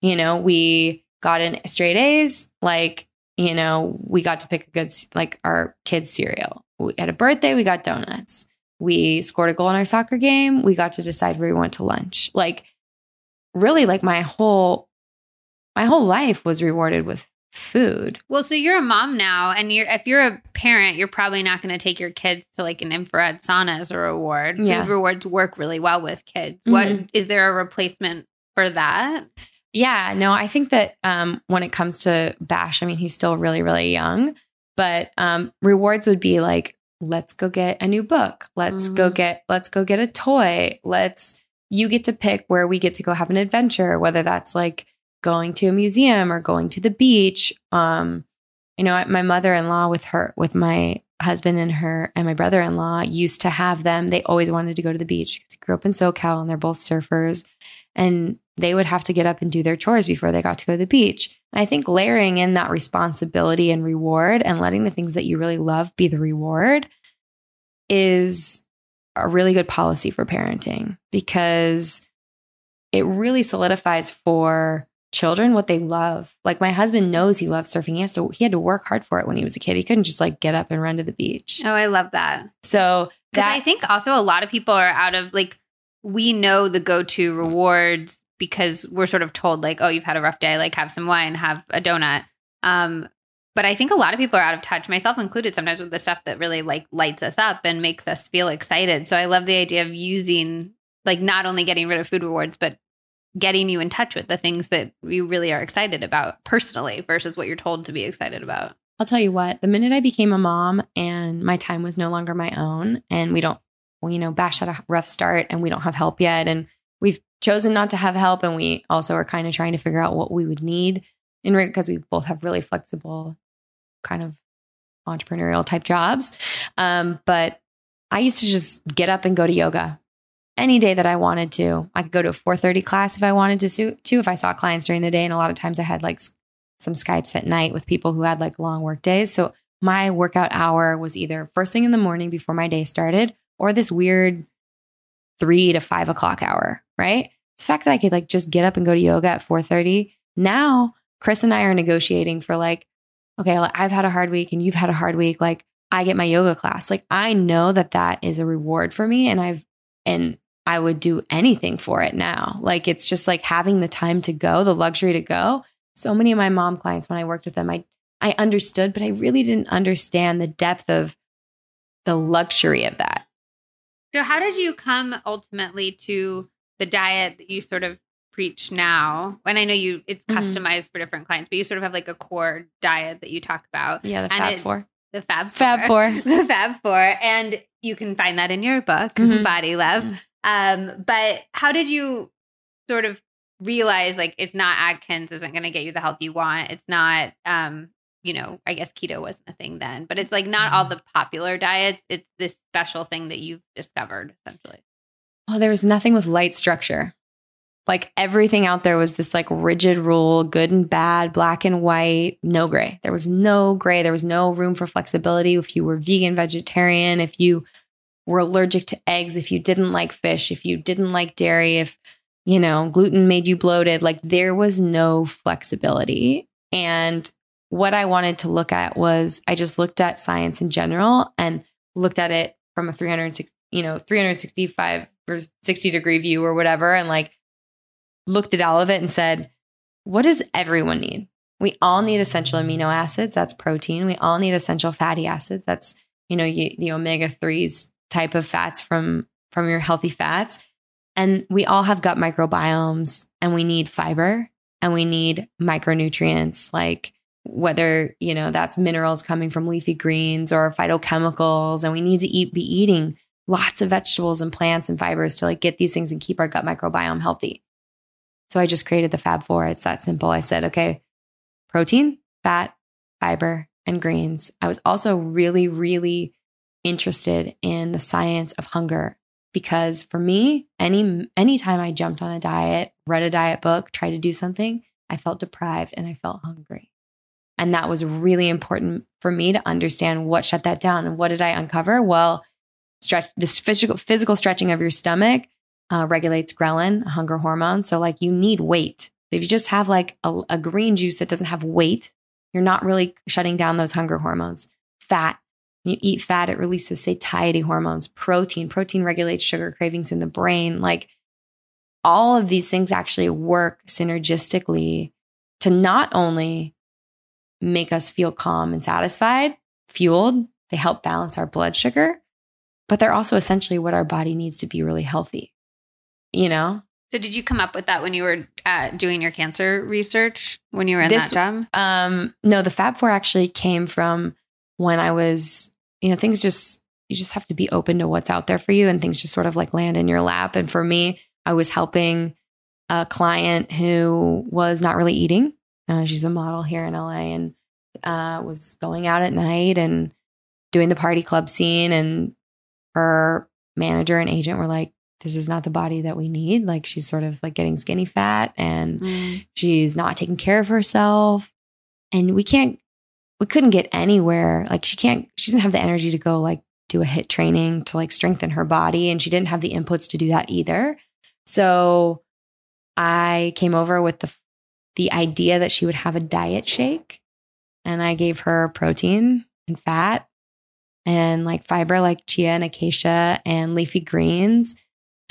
You know, we got in straight A's, like, you know, we got to pick a good, like our kids' cereal. We had a birthday, we got donuts. We scored a goal in our soccer game, we got to decide where we went to lunch. Like, really, like my whole, my whole life was rewarded with food. Well, so you're a mom now, and you're if you're a parent, you're probably not going to take your kids to like an infrared sauna as a reward. Yeah. Food rewards work really well with kids. Mm-hmm. What is there a replacement for that? Yeah, no, I think that um, when it comes to Bash, I mean, he's still really, really young, but um, rewards would be like, let's go get a new book. Let's mm-hmm. go get, let's go get a toy. Let's, you get to pick where we get to go have an adventure, whether that's like going to a museum or going to the beach. Um, you know, my mother-in-law with her, with my husband and her and my brother-in-law used to have them. They always wanted to go to the beach because he grew up in SoCal and they're both surfers. And they would have to get up and do their chores before they got to go to the beach. And I think layering in that responsibility and reward and letting the things that you really love be the reward is a really good policy for parenting because it really solidifies for children what they love. Like my husband knows he loves surfing. He has to he had to work hard for it when he was a kid. He couldn't just like get up and run to the beach. Oh, I love that. So that I think also a lot of people are out of like we know the go-to rewards because we're sort of told like, oh, you've had a rough day, like have some wine, have a donut. Um, but I think a lot of people are out of touch, myself included, sometimes with the stuff that really like lights us up and makes us feel excited. So I love the idea of using like not only getting rid of food rewards, but getting you in touch with the things that you really are excited about personally versus what you're told to be excited about. I'll tell you what, the minute I became a mom and my time was no longer my own, and we don't, well, you know, Bash had a rough start and we don't have help yet. And we've chosen not to have help. And we also are kind of trying to figure out what we would need in because we both have really flexible kind of entrepreneurial type jobs. Um, but I used to just get up and go to yoga any day that I wanted to. I could go to a 4:30 class if I wanted to too if I saw clients during the day and a lot of times I had like some Skypes at night with people who had like long work days. So my workout hour was either first thing in the morning before my day started or this weird three to five o'clock hour, right? It's the fact that I could like just get up and go to yoga at 4:30. Now Chris and I are negotiating for like, okay, I've had a hard week and you've had a hard week. Like I get my yoga class. Like I know that that is a reward for me and I've, and I would do anything for it now. Like it's just like having the time to go, the luxury to go. So many of my mom clients, when I worked with them, I, I understood, but I really didn't understand the depth of the luxury of that. So, how did you come ultimately to the diet that you sort of preach now and i know you it's mm-hmm. customized mm-hmm. for different clients but you sort of have like a core diet that you talk about yeah the fab it, four the fab four, fab four [laughs] the fab four and you can find that in your book mm-hmm. body love mm-hmm. um but how did you sort of realize like it's not atkins isn't going to get you the health you want it's not um you know i guess keto wasn't a thing then but it's like not all mm-hmm. the popular diets it's this special thing that you've discovered essentially well there was nothing with light structure like everything out there was this like rigid rule, good and bad, black and white, no gray. There was no gray. There was no room for flexibility. If you were vegan, vegetarian, if you were allergic to eggs, if you didn't like fish, if you didn't like dairy, if, you know, gluten made you bloated, like there was no flexibility. And what I wanted to look at was I just looked at science in general and looked at it from a 360, you know, 365 or 60 degree view or whatever. And like, looked at all of it and said, what does everyone need? We all need essential amino acids. That's protein. We all need essential fatty acids. That's, you know, the omega 3s type of fats from, from your healthy fats. And we all have gut microbiomes and we need fiber and we need micronutrients like whether, you know, that's minerals coming from leafy greens or phytochemicals. And we need to eat, be eating lots of vegetables and plants and fibers to like get these things and keep our gut microbiome healthy. So I just created the Fab Four. It's that simple. I said, okay, protein, fat, fiber, and greens. I was also really, really interested in the science of hunger because for me, any anytime I jumped on a diet, read a diet book, tried to do something, I felt deprived and I felt hungry. And that was really important for me to understand what shut that down. And what did I uncover? Well, stretch this physical physical stretching of your stomach uh, regulates ghrelin, hunger hormone. So, like, you need weight. If you just have like a, a green juice that doesn't have weight, you're not really shutting down those hunger hormones. Fat, you eat fat, it releases satiety hormones. Protein, protein regulates sugar cravings in the brain. Like, all of these things actually work synergistically to not only make us feel calm and satisfied, fueled, they help balance our blood sugar, but they're also essentially what our body needs to be really healthy you know? So did you come up with that when you were uh, doing your cancer research when you were in this, that job? Um, no, the Fab Four actually came from when I was, you know, things just you just have to be open to what's out there for you, and things just sort of like land in your lap. And for me, I was helping a client who was not really eating. Uh, she's a model here in LA, and uh, was going out at night and doing the party club scene, and her manager and agent were like, this is not the body that we need. Like she's sort of like getting skinny fat and mm. she's not taking care of herself. And we can't, we couldn't get anywhere. Like she can't, she didn't have the energy to go like do a HIIT training to like strengthen her body. And she didn't have the inputs to do that either. So I came over with the, the idea that she would have a diet shake and I gave her protein and fat and like fiber like chia and acacia and leafy greens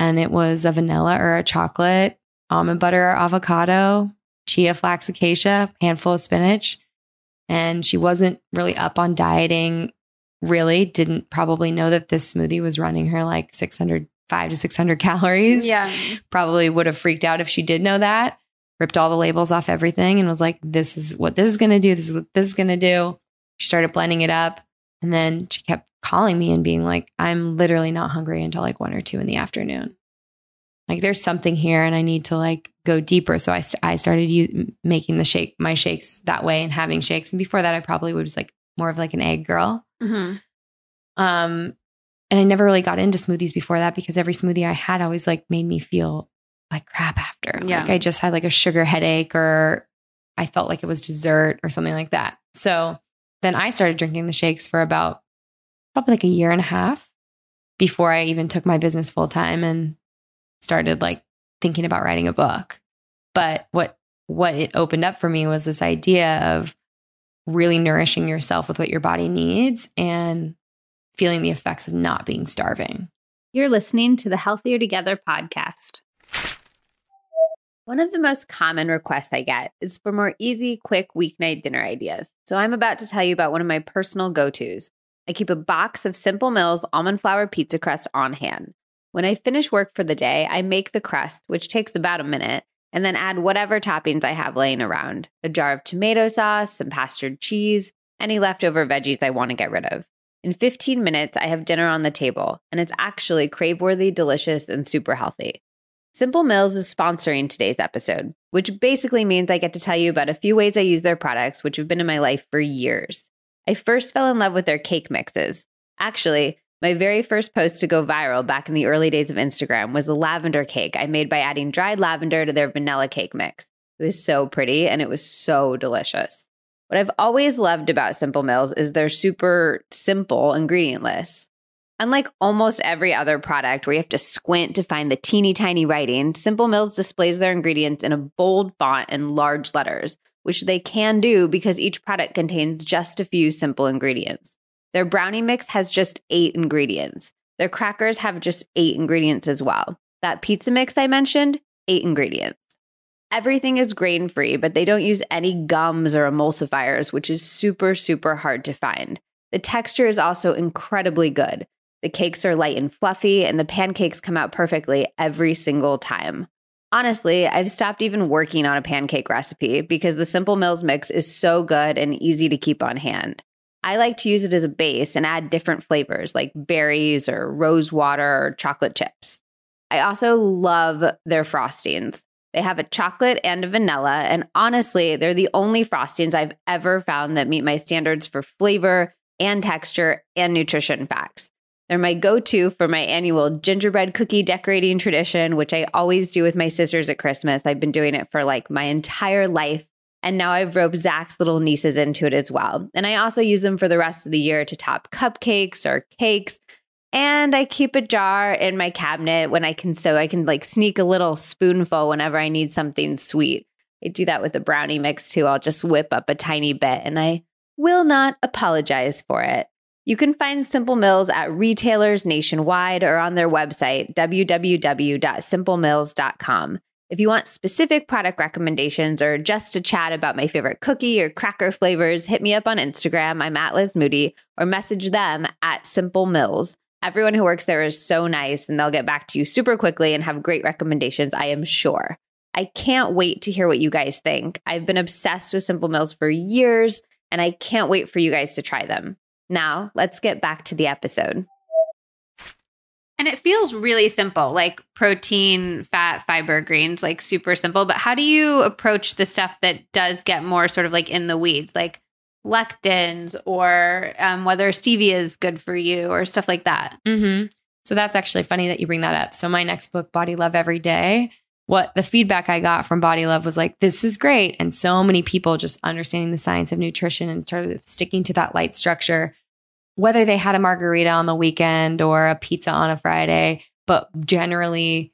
and it was a vanilla or a chocolate, almond butter or avocado, chia flax acacia, handful of spinach. And she wasn't really up on dieting, really didn't probably know that this smoothie was running her like 600, five to 600 [laughs] calories. Yeah. Probably would have freaked out if she did know that. Ripped all the labels off everything and was like, this is what this is going to do. This is what this is going to do. She started blending it up. And then she kept calling me and being like, I'm literally not hungry until like one or two in the afternoon. Like there's something here and I need to like go deeper. So I, st- I started u- making the shake, my shakes that way and having shakes. And before that, I probably was like more of like an egg girl. Mm-hmm. Um, and I never really got into smoothies before that because every smoothie I had always like made me feel like crap after. Yeah. Like I just had like a sugar headache or I felt like it was dessert or something like that. So then I started drinking the shakes for about probably like a year and a half before I even took my business full time and started like thinking about writing a book. But what what it opened up for me was this idea of really nourishing yourself with what your body needs and feeling the effects of not being starving. You're listening to the Healthier Together podcast. One of the most common requests I get is for more easy, quick weeknight dinner ideas. So I'm about to tell you about one of my personal go tos. I keep a box of Simple Mills almond flour pizza crust on hand. When I finish work for the day, I make the crust, which takes about a minute, and then add whatever toppings I have laying around a jar of tomato sauce, some pastured cheese, any leftover veggies I want to get rid of. In 15 minutes, I have dinner on the table, and it's actually crave worthy, delicious, and super healthy. Simple Mills is sponsoring today's episode, which basically means I get to tell you about a few ways I use their products, which have been in my life for years. I first fell in love with their cake mixes. Actually, my very first post to go viral back in the early days of Instagram was a lavender cake I made by adding dried lavender to their vanilla cake mix. It was so pretty and it was so delicious. What I've always loved about Simple Mills is their super simple ingredient list. Unlike almost every other product where you have to squint to find the teeny tiny writing, Simple Mills displays their ingredients in a bold font and large letters, which they can do because each product contains just a few simple ingredients. Their brownie mix has just eight ingredients. Their crackers have just eight ingredients as well. That pizza mix I mentioned, eight ingredients. Everything is grain free, but they don't use any gums or emulsifiers, which is super, super hard to find. The texture is also incredibly good. The cakes are light and fluffy, and the pancakes come out perfectly every single time. Honestly, I've stopped even working on a pancake recipe because the Simple Mills mix is so good and easy to keep on hand. I like to use it as a base and add different flavors like berries or rose water or chocolate chips. I also love their frostings. They have a chocolate and a vanilla, and honestly, they're the only frostings I've ever found that meet my standards for flavor and texture and nutrition facts. They're my go to for my annual gingerbread cookie decorating tradition, which I always do with my sisters at Christmas. I've been doing it for like my entire life. And now I've roped Zach's little nieces into it as well. And I also use them for the rest of the year to top cupcakes or cakes. And I keep a jar in my cabinet when I can, so I can like sneak a little spoonful whenever I need something sweet. I do that with the brownie mix too. I'll just whip up a tiny bit and I will not apologize for it. You can find Simple Mills at retailers nationwide or on their website, www.simplemills.com. If you want specific product recommendations or just to chat about my favorite cookie or cracker flavors, hit me up on Instagram. I'm at Liz Moody or message them at Simple Mills. Everyone who works there is so nice and they'll get back to you super quickly and have great recommendations, I am sure. I can't wait to hear what you guys think. I've been obsessed with Simple Mills for years and I can't wait for you guys to try them. Now, let's get back to the episode. And it feels really simple, like protein, fat, fiber, greens, like super simple. But how do you approach the stuff that does get more sort of like in the weeds, like lectins or um, whether stevia is good for you or stuff like that? Mm-hmm. So that's actually funny that you bring that up. So my next book, Body Love Every Day, what the feedback I got from Body Love was like, this is great. And so many people just understanding the science of nutrition and sort of sticking to that light structure whether they had a margarita on the weekend or a pizza on a Friday, but generally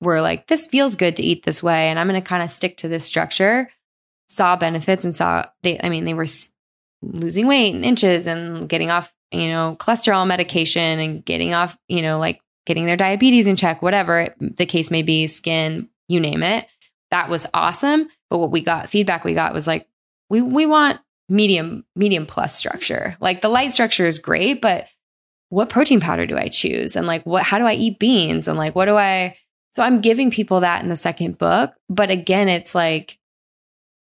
were like, this feels good to eat this way. And I'm going to kind of stick to this structure. Saw benefits and saw they, I mean, they were losing weight and inches and getting off, you know, cholesterol medication and getting off, you know, like getting their diabetes in check, whatever the case may be, skin, you name it. That was awesome. But what we got feedback we got was like, we, we want medium medium plus structure. Like the light structure is great, but what protein powder do I choose? And like what how do I eat beans? And like what do I so I'm giving people that in the second book, but again it's like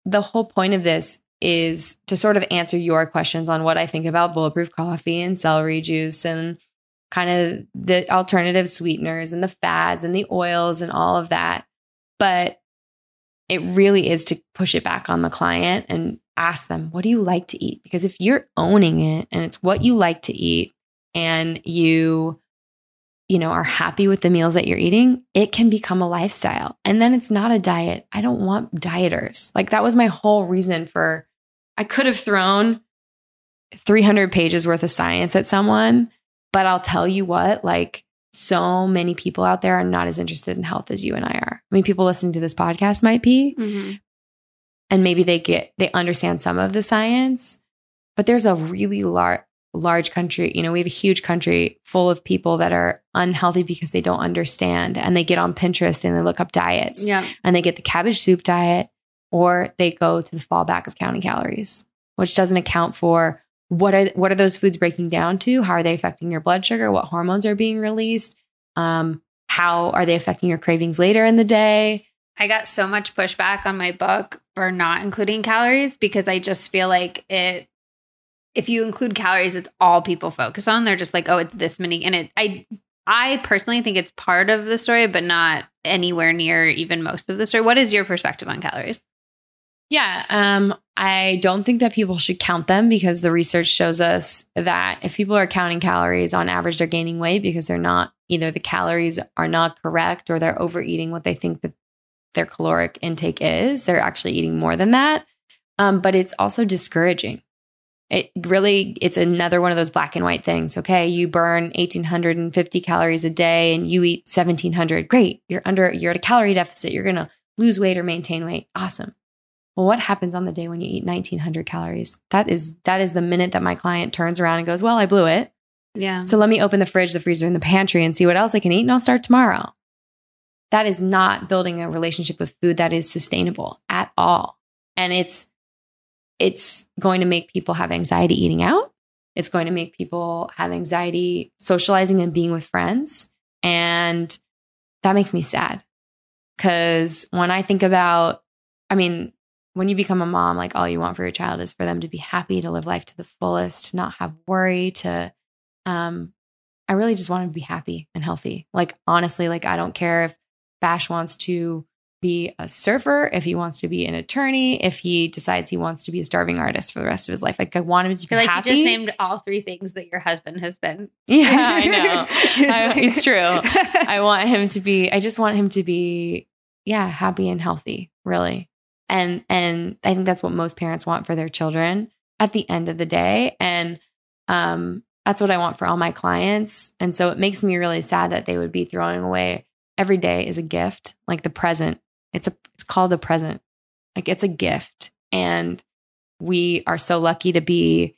the whole point of this is to sort of answer your questions on what I think about bulletproof coffee and celery juice and kind of the alternative sweeteners and the fads and the oils and all of that. But it really is to push it back on the client and ask them, what do you like to eat? Because if you're owning it and it's what you like to eat and you you know are happy with the meals that you're eating, it can become a lifestyle. And then it's not a diet. I don't want dieters. Like that was my whole reason for I could have thrown 300 pages worth of science at someone, but I'll tell you what, like so many people out there are not as interested in health as you and I are. I mean, people listening to this podcast might be, mm-hmm. And maybe they get, they understand some of the science, but there's a really large, large country. You know, we have a huge country full of people that are unhealthy because they don't understand and they get on Pinterest and they look up diets. Yeah. And they get the cabbage soup diet or they go to the fallback of counting calories, which doesn't account for what are what are those foods breaking down to? How are they affecting your blood sugar? What hormones are being released? Um, how are they affecting your cravings later in the day? I got so much pushback on my book for not including calories because I just feel like it if you include calories, it's all people focus on. They're just like, oh, it's this many. And it I I personally think it's part of the story, but not anywhere near even most of the story. What is your perspective on calories? Yeah, um, I don't think that people should count them because the research shows us that if people are counting calories, on average, they're gaining weight because they're not either the calories are not correct or they're overeating what they think that their caloric intake is. They're actually eating more than that. Um, but it's also discouraging. It really, it's another one of those black and white things. Okay, you burn 1850 calories a day and you eat 1700. Great. You're under, you're at a calorie deficit. You're going to lose weight or maintain weight. Awesome. Well, what happens on the day when you eat 1900 calories? That is that is the minute that my client turns around and goes, "Well, I blew it." Yeah. So let me open the fridge, the freezer, and the pantry and see what else I can eat and I'll start tomorrow. That is not building a relationship with food that is sustainable at all. And it's it's going to make people have anxiety eating out. It's going to make people have anxiety socializing and being with friends. And that makes me sad. Cause when I think about, I mean, when you become a mom, like all you want for your child is for them to be happy, to live life to the fullest, to not have worry, to um I really just want them to be happy and healthy. Like honestly, like I don't care if Bash wants to be a surfer, if he wants to be an attorney, if he decides he wants to be a starving artist for the rest of his life. Like I want him to be like happy. you just named all three things that your husband has been. [laughs] Yeah, I [laughs] know. I, it's true. [laughs] I want him to be. I just want him to be, yeah, happy and healthy. Really, and and I think that's what most parents want for their children at the end of the day and um that's what I want for all my clients and so it makes me really sad that they would be throwing away every day is a gift like the present it's a it's called the present like it's a gift and we are so lucky to be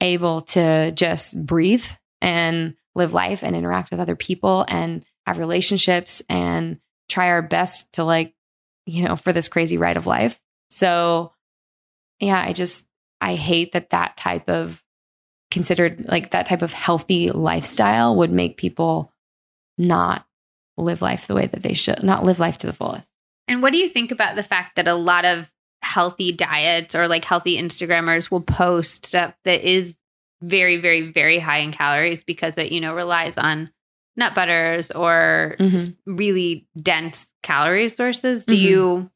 able to just breathe and live life and interact with other people and have relationships and try our best to like you know, for this crazy ride of life. So, yeah, I just, I hate that that type of considered like that type of healthy lifestyle would make people not live life the way that they should, not live life to the fullest. And what do you think about the fact that a lot of healthy diets or like healthy Instagrammers will post stuff that is very, very, very high in calories because it, you know, relies on nut butters or mm-hmm. really dense calorie sources. Do mm-hmm. you,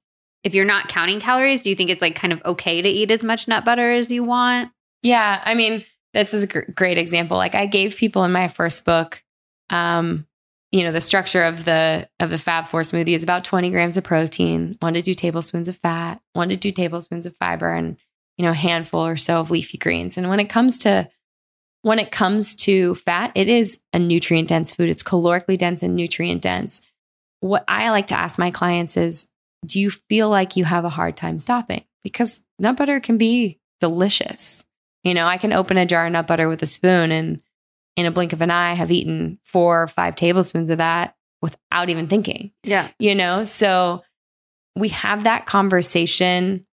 if you're not counting calories, do you think it's like kind of okay to eat as much nut butter as you want? Yeah. I mean, this is a gr- great example. Like I gave people in my first book, um, you know, the structure of the of the Fab Four smoothie is about 20 grams of protein, one to two tablespoons of fat, one to two tablespoons of fiber, and you know, a handful or so of leafy greens. And when it comes to when it comes to fat, it is a nutrient dense food. It's calorically dense and nutrient dense. What I like to ask my clients is do you feel like you have a hard time stopping? Because nut butter can be delicious. You know, I can open a jar of nut butter with a spoon and in a blink of an eye have eaten four or five tablespoons of that without even thinking. Yeah. You know, so we have that conversation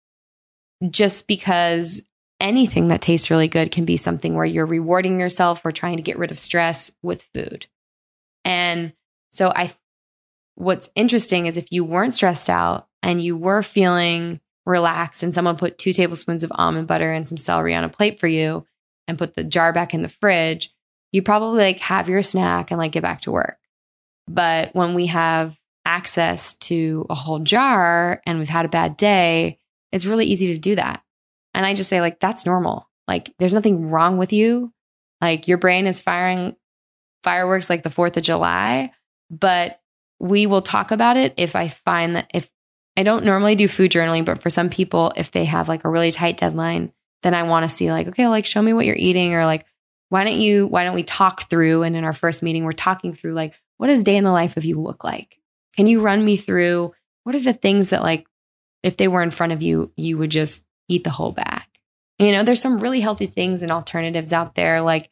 just because anything that tastes really good can be something where you're rewarding yourself or trying to get rid of stress with food. And so I what's interesting is if you weren't stressed out and you were feeling relaxed and someone put 2 tablespoons of almond butter and some celery on a plate for you and put the jar back in the fridge, you probably like have your snack and like get back to work. But when we have access to a whole jar and we've had a bad day, it's really easy to do that. And I just say, like, that's normal. Like, there's nothing wrong with you. Like, your brain is firing fireworks like the 4th of July, but we will talk about it if I find that if I don't normally do food journaling, but for some people, if they have like a really tight deadline, then I want to see, like, okay, like, show me what you're eating, or like, why don't you, why don't we talk through? And in our first meeting, we're talking through, like, what does day in the life of you look like? Can you run me through what are the things that, like, if they were in front of you, you would just eat the whole bag? You know, there's some really healthy things and alternatives out there, like,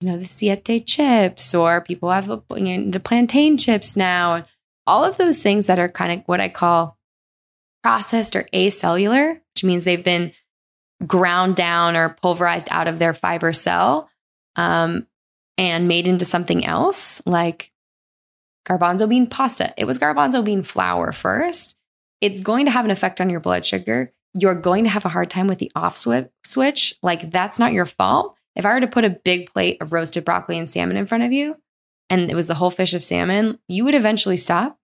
you know, the Siete chips, or people have into plantain chips now. and All of those things that are kind of what I call processed or acellular, which means they've been ground down or pulverized out of their fiber cell um, and made into something else, like garbanzo bean pasta. It was garbanzo bean flour first. It's going to have an effect on your blood sugar. You're going to have a hard time with the off switch. Like, that's not your fault. If I were to put a big plate of roasted broccoli and salmon in front of you, and it was the whole fish of salmon, you would eventually stop.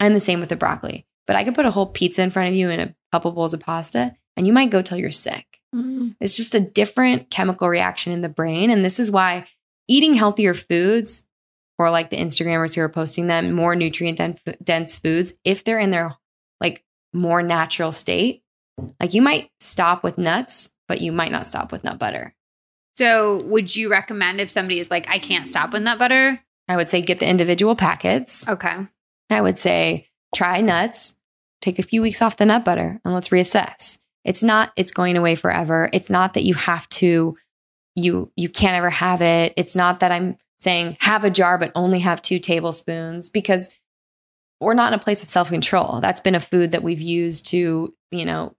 And the same with the broccoli. But I could put a whole pizza in front of you and a couple bowls of pasta, and you might go till you're sick. Mm-hmm. It's just a different chemical reaction in the brain. And this is why eating healthier foods, or like the Instagrammers who are posting them, more nutrient dense foods, if they're in their like more natural state, like you might stop with nuts, but you might not stop with nut butter. So, would you recommend if somebody is like, I can't stop with nut butter? I would say get the individual packets. Okay. I would say try nuts, take a few weeks off the nut butter, and let's reassess. It's not it's going away forever. It's not that you have to you you can't ever have it. It's not that I'm saying have a jar but only have 2 tablespoons because we're not in a place of self-control. That's been a food that we've used to, you know,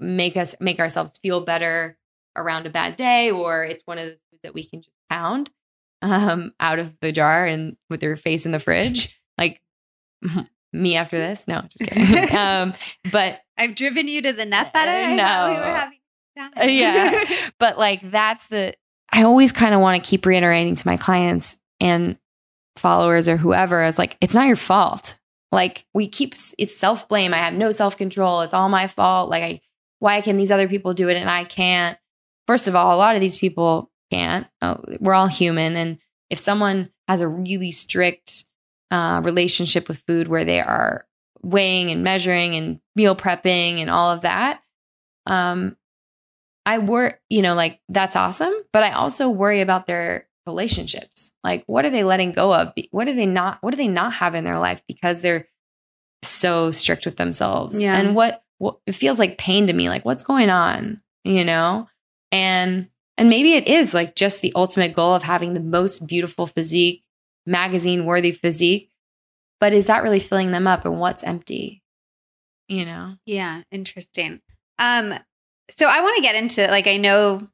make us make ourselves feel better around a bad day or it's one of those foods that we can just pound um, out of the jar and with your face in the fridge. Like [laughs] me after this? No, just kidding. [laughs] um, but I've driven you to the nut butter. Uh, no, we were having yeah, [laughs] but like that's the. I always kind of want to keep reiterating to my clients and followers or whoever is like, it's not your fault. Like we keep it's self blame. I have no self control. It's all my fault. Like I, why can these other people do it and I can't? First of all, a lot of these people can't. Uh, we're all human, and if someone has a really strict uh, relationship with food where they are weighing and measuring and meal prepping and all of that. Um, I worry, you know, like that's awesome, but I also worry about their relationships. Like, what are they letting go of? What are they not? What do they not have in their life because they're so strict with themselves? Yeah. And what, what it feels like pain to me. Like, what's going on? You know, and and maybe it is like just the ultimate goal of having the most beautiful physique magazine worthy physique, but is that really filling them up and what's empty? You know? Yeah, interesting. Um, so I want to get into like I know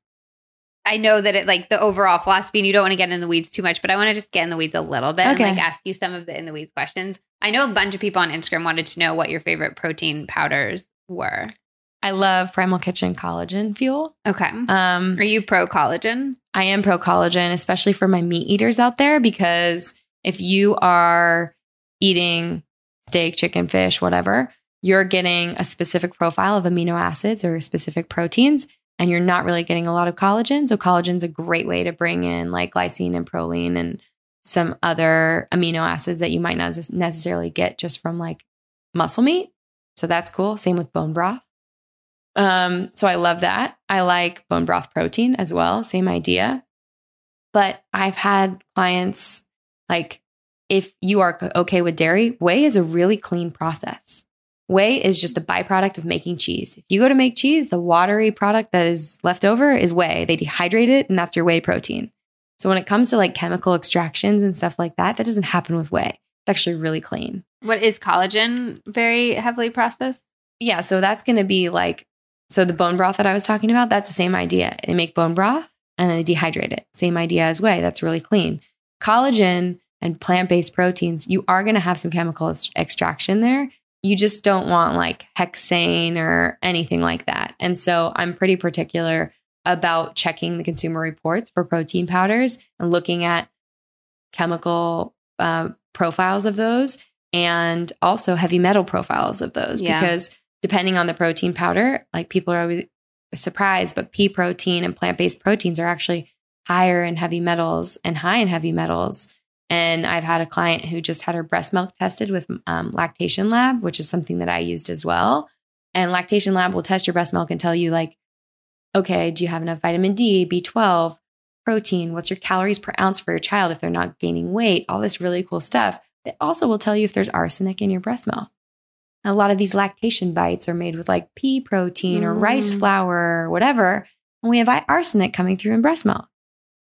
I know that it like the overall philosophy and you don't want to get in the weeds too much, but I want to just get in the weeds a little bit okay. and like ask you some of the in the weeds questions. I know a bunch of people on Instagram wanted to know what your favorite protein powders were. I love Primal Kitchen collagen fuel. Okay. Um, Are you pro collagen? I am pro collagen, especially for my meat eaters out there, because if you are eating steak, chicken, fish, whatever, you're getting a specific profile of amino acids or specific proteins, and you're not really getting a lot of collagen. So, collagen is a great way to bring in like glycine and proline and some other amino acids that you might not necessarily get just from like muscle meat. So, that's cool. Same with bone broth. Um, so I love that. I like bone broth protein as well, same idea. But I've had clients like, if you are okay with dairy, whey is a really clean process. Whey is just a byproduct of making cheese. If you go to make cheese, the watery product that is left over is whey. They dehydrate it, and that's your whey protein. So when it comes to like chemical extractions and stuff like that, that doesn't happen with whey. It's actually really clean. What is collagen very heavily processed? Yeah, so that's going to be like so the bone broth that I was talking about, that's the same idea. They make bone broth and then they dehydrate it. Same idea as whey. That's really clean. Collagen and plant-based proteins, you are going to have some chemical extraction there. You just don't want like hexane or anything like that. And so I'm pretty particular about checking the consumer reports for protein powders and looking at chemical uh, profiles of those and also heavy metal profiles of those yeah. because depending on the protein powder, like people are always surprised, but pea protein and plant based proteins are actually higher in heavy metals and high in heavy metals. And I've had a client who just had her breast milk tested with um, Lactation Lab, which is something that I used as well. And Lactation Lab will test your breast milk and tell you, like, okay, do you have enough vitamin D, B12, protein? What's your calories per ounce for your child if they're not gaining weight? All this really cool stuff. It also will tell you if there's arsenic in your breast milk. a lot of these lactation bites are made with like pea protein or rice Mm. flour or whatever. And we have arsenic coming through in breast milk.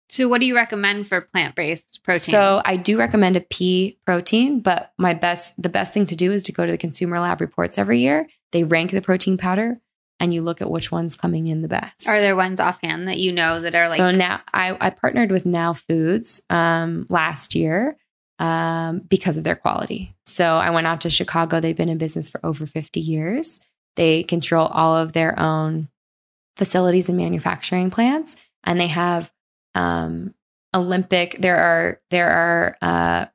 So, what do you recommend for plant based protein? So I do recommend a pea protein, but my best the best thing to do is to go to the consumer lab reports every year. They rank the protein powder and you look at which one's coming in the best. are there ones offhand that you know that are like, so now I, I partnered with Now Foods um, last year um, because of their quality. So I went out to Chicago. They've been in business for over 50 years. They control all of their own facilities and manufacturing plants, and they have um, Olympic. There are there are uh,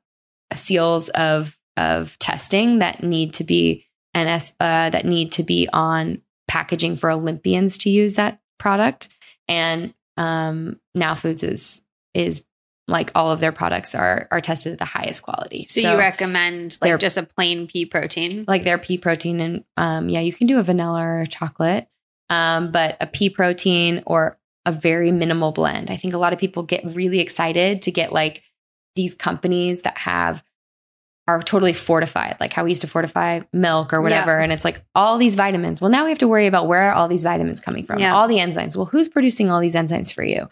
seals of of testing that need to be NS uh, that need to be on packaging for Olympians to use that product. And um, Now Foods is is like all of their products are are tested at the highest quality. so, you recommend like just a plain pea protein? like their pea protein and um, yeah, you can do a vanilla or chocolate, um, but a pea protein or a very minimal blend. I think a lot of people get really excited to get like these companies that have are totally fortified, like how we used to fortify milk or whatever. And it's like all these vitamins. Well, now we have to worry about where are all these vitamins coming from? Yeah. All the enzymes. Well, who's producing all these enzymes for you?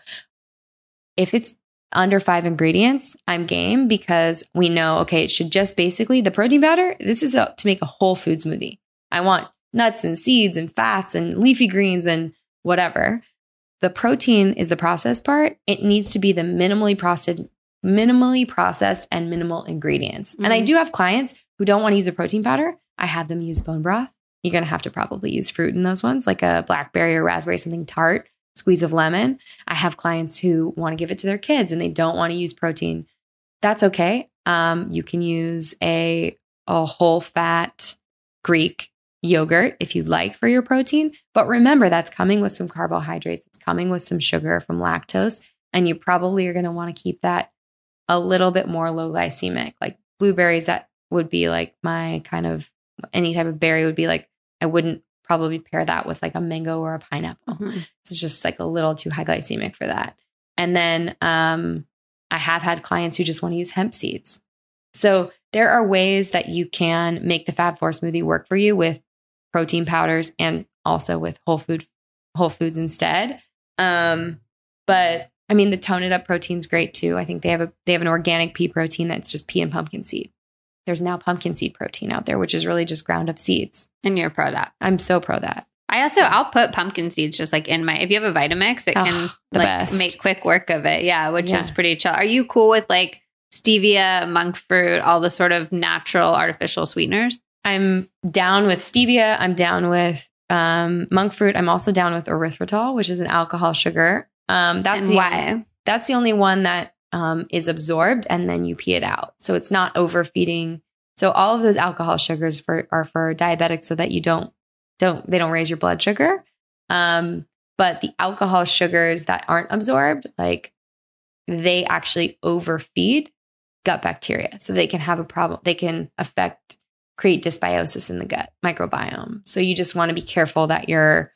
If it's under five ingredients, I'm game because we know, okay, it should just basically the protein powder. This is a, to make a whole food smoothie. I want nuts and seeds and fats and leafy greens and whatever. The protein is the processed part. It needs to be the minimally processed, minimally processed and minimal ingredients. And I Mhm. do have clients who don't want to use a protein powder. I have them use bone broth. You're going to have to probably use fruit in those ones, like a blackberry or raspberry, something tart, squeeze of lemon. I have clients who want to give it to their kids and they don't want to use protein. That's okay. Um, you can use a, a whole fat Greek yogurt if you'd like for your protein. But remember, that's coming with some carbohydrates, it's coming with some sugar from lactose. And you probably are going to want to keep that a little bit more low glycemic. Like blueberries, that would be like my kind of any type of berry would be like, I wouldn't probably pair that with like a mango or a pineapple. Mhm. It's just like a little too high glycemic for that. And then um, I have had clients who just want to use hemp seeds. So there are ways that you can make the Fab Four smoothie work for you with protein powders and also with whole food whole foods instead. Um, but I mean, the Tone It Up protein's great too. I think they have a they have an organic pea protein that's just pea and pumpkin seed. There's now pumpkin seed protein out there, which is really just ground up seeds. And you're pro that. I'm so pro that. I also So- I'll put pumpkin seeds just like in my if you have a Vitamix, it Ugh, can like best. make quick work of it. Yeah, which Yeah. is pretty chill. Are you cool with like stevia, monk fruit, all the sort of natural artificial sweeteners? I'm down with stevia. I'm down with um, monk fruit. I'm also down with erythritol, which is an alcohol sugar. Um, that's and the why? that's the only one that um, is absorbed and then you pee it out. So it's not overfeeding. So all of those alcohol sugars for are for diabetics, so that you don't don't they don't raise your blood sugar. Um, but the alcohol sugars that aren't absorbed, like they actually overfeed gut bacteria, so they can have a problem. They can affect create dysbiosis in the gut microbiome. So you just want to be careful that you're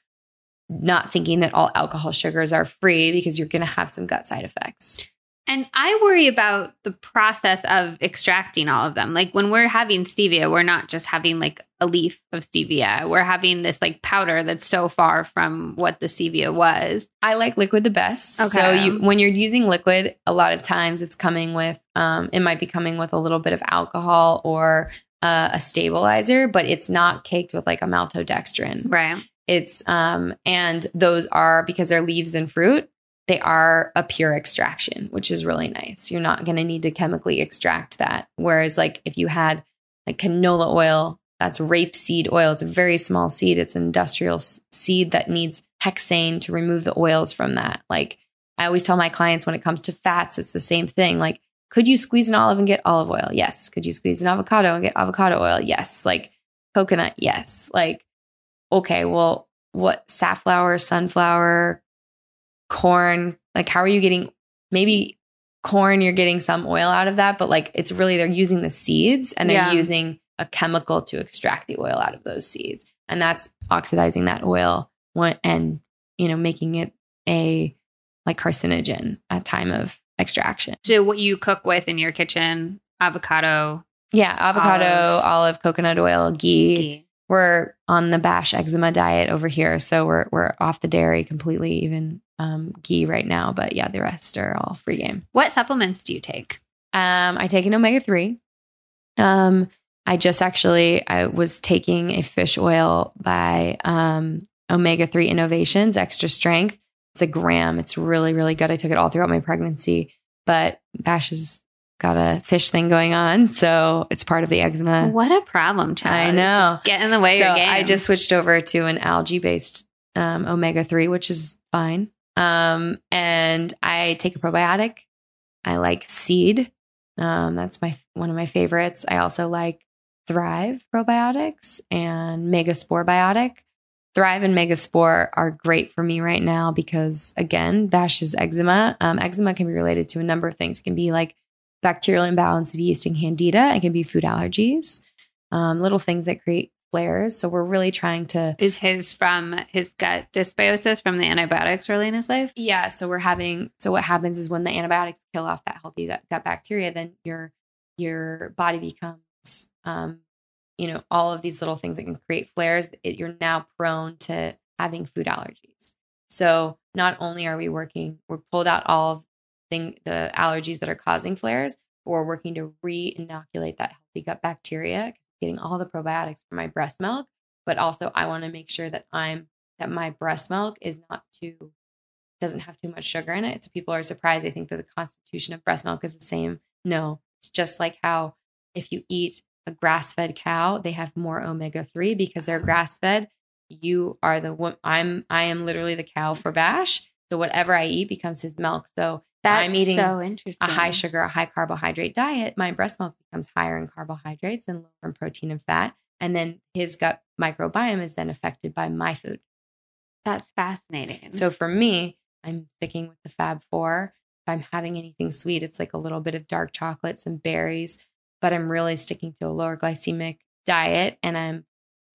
not thinking that all alcohol sugars are free because you're going to have some gut side effects. And I worry about the process of extracting all of them. Like when we're having stevia, we're not just having like a leaf of stevia. We're having this like powder that's so far from what the stevia was. I like liquid the best. So you when you're using liquid, a lot of times it's coming with um it might be coming with a little bit of alcohol or uh, a stabilizer, but it's not caked with like a maltodextrin. Right. It's um and those are because they're leaves and fruit, they are a pure extraction, which is really nice. You're not going to need to chemically extract that. Whereas like if you had like canola oil, that's rapeseed oil. It's a very small seed. It's an industrial s- seed that needs hexane to remove the oils from that. Like I always tell my clients when it comes to fats, it's the same thing. Like could you squeeze an olive and get olive oil? Yes. Could you squeeze an avocado and get avocado oil? Yes. Like coconut? Yes. Like okay, well, what safflower, sunflower, corn, like how are you getting maybe corn you're getting some oil out of that, but like it's really they're using the seeds and they're Yeah. using a chemical to extract the oil out of those seeds. And that's oxidizing that oil and you know making it a like carcinogen at time of extraction. So what you cook with in your kitchen, avocado, Yeah, avocado, Olive. olive, coconut oil, ghee. ghee. We're on the bash eczema diet over here, so we're we're off the dairy completely, even um, ghee right now. But yeah, the rest are all free game. What supplements do you take? Um, I take an omega three. Um, I just actually I was taking a fish oil by um, Omega Three Innovations Extra Strength. It's a gram. It's really really good. I took it all throughout my pregnancy, but Bash has got a fish thing going on, so it's part of the eczema. What a problem, child. I know. Just get in the way of so your game. I just switched over to an algae based um, omega three, which is fine. Um, and I take a probiotic. I like Seed. Um, that's my one of my favorites. I also like Thrive probiotics and Megaspore biotic. Thrive and Megaspore are great for me right now because again, Bash is eczema. Um, eczema can be related to a number of things. It can be like bacterial imbalance of yeast and candida. It can be food allergies, um, little things that create flares. So we're really trying to Is his from his gut dysbiosis from the antibiotics early in his life? yeah. So we're having. So what happens is when the antibiotics kill off that healthy gut, gut bacteria, then your your body becomes, um, you know, all of these little things that can create flares. It, you're now prone to having food allergies. So not only are we working, we're pulled out all of thing the allergies that are causing flares, but we're working to re-inoculate that healthy gut bacteria, getting all the probiotics from my breast milk. But also, I want to make sure that I'm that my breast milk is not too doesn't have too much sugar in it. So people are surprised. They think that the constitution of breast milk is the same. No, it's just like how if you eat a grass fed cow, they have more omega three because they're grass fed. You are the one. I'm I am literally the cow for Bash. So whatever I eat becomes his milk. So That's I'm eating so interesting. a high sugar, a high carbohydrate diet, my breast milk becomes higher in carbohydrates and lower in protein and fat. And then his gut microbiome is then affected by my food. That's fascinating. So for me, I'm sticking with the Fab Four. If I'm having anything sweet, it's like a little bit of dark chocolate, some berries, but I'm really sticking to a lower glycemic diet. And I'm,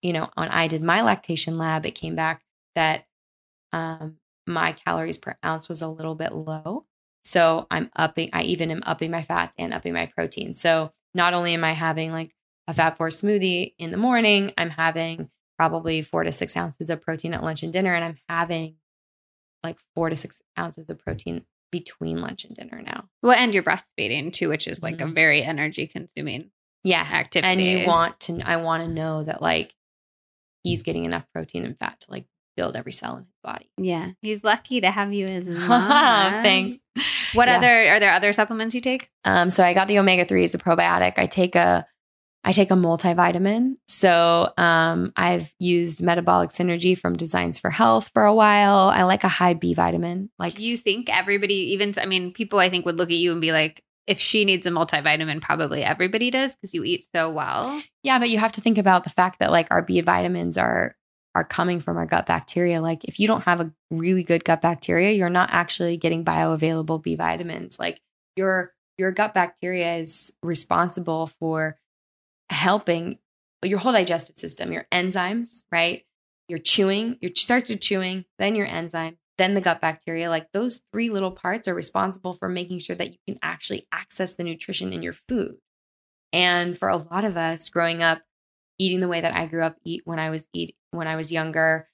you know, when I did my lactation lab, it came back that um, my calories per ounce was a little bit low. So I'm upping, I even am upping my fats and upping my protein. So not only am I having like a Fab Four smoothie in the morning, I'm having probably four to six ounces of protein at lunch and dinner. And I'm having like four to six ounces of protein between lunch and dinner now. well, and you're breastfeeding too, which is like a Mhm. very energy consuming Yeah. activity. And you want to, I want to know that like he's getting enough protein and fat to like build every cell in his body. Yeah. He's lucky to have you as [laughs] his mom. Thanks. What Yeah. other are there other supplements you take? Um, so I got the omega threes, the probiotic. I take a, I take a multivitamin. So um, I've used Metabolic Synergy from Designs for Health for a while. I like a high B vitamin. Like Do you think everybody even I mean, people I think would look at you and be like, if she needs a multivitamin, probably everybody does because you eat so well. Yeah, but you have to think about the fact that like our B vitamins are are coming from our gut bacteria. Like if you don't have a really good gut bacteria, you're not actually getting bioavailable B vitamins. Like your your gut bacteria is responsible for helping your whole digestive system, your enzymes, right? Your chewing, your starts with chewing, then your enzymes, then the gut bacteria. Like those three little parts are responsible for making sure that you can actually access the nutrition in your food. And for a lot of us growing up, eating the way that I grew up eat when I was eat when I was younger,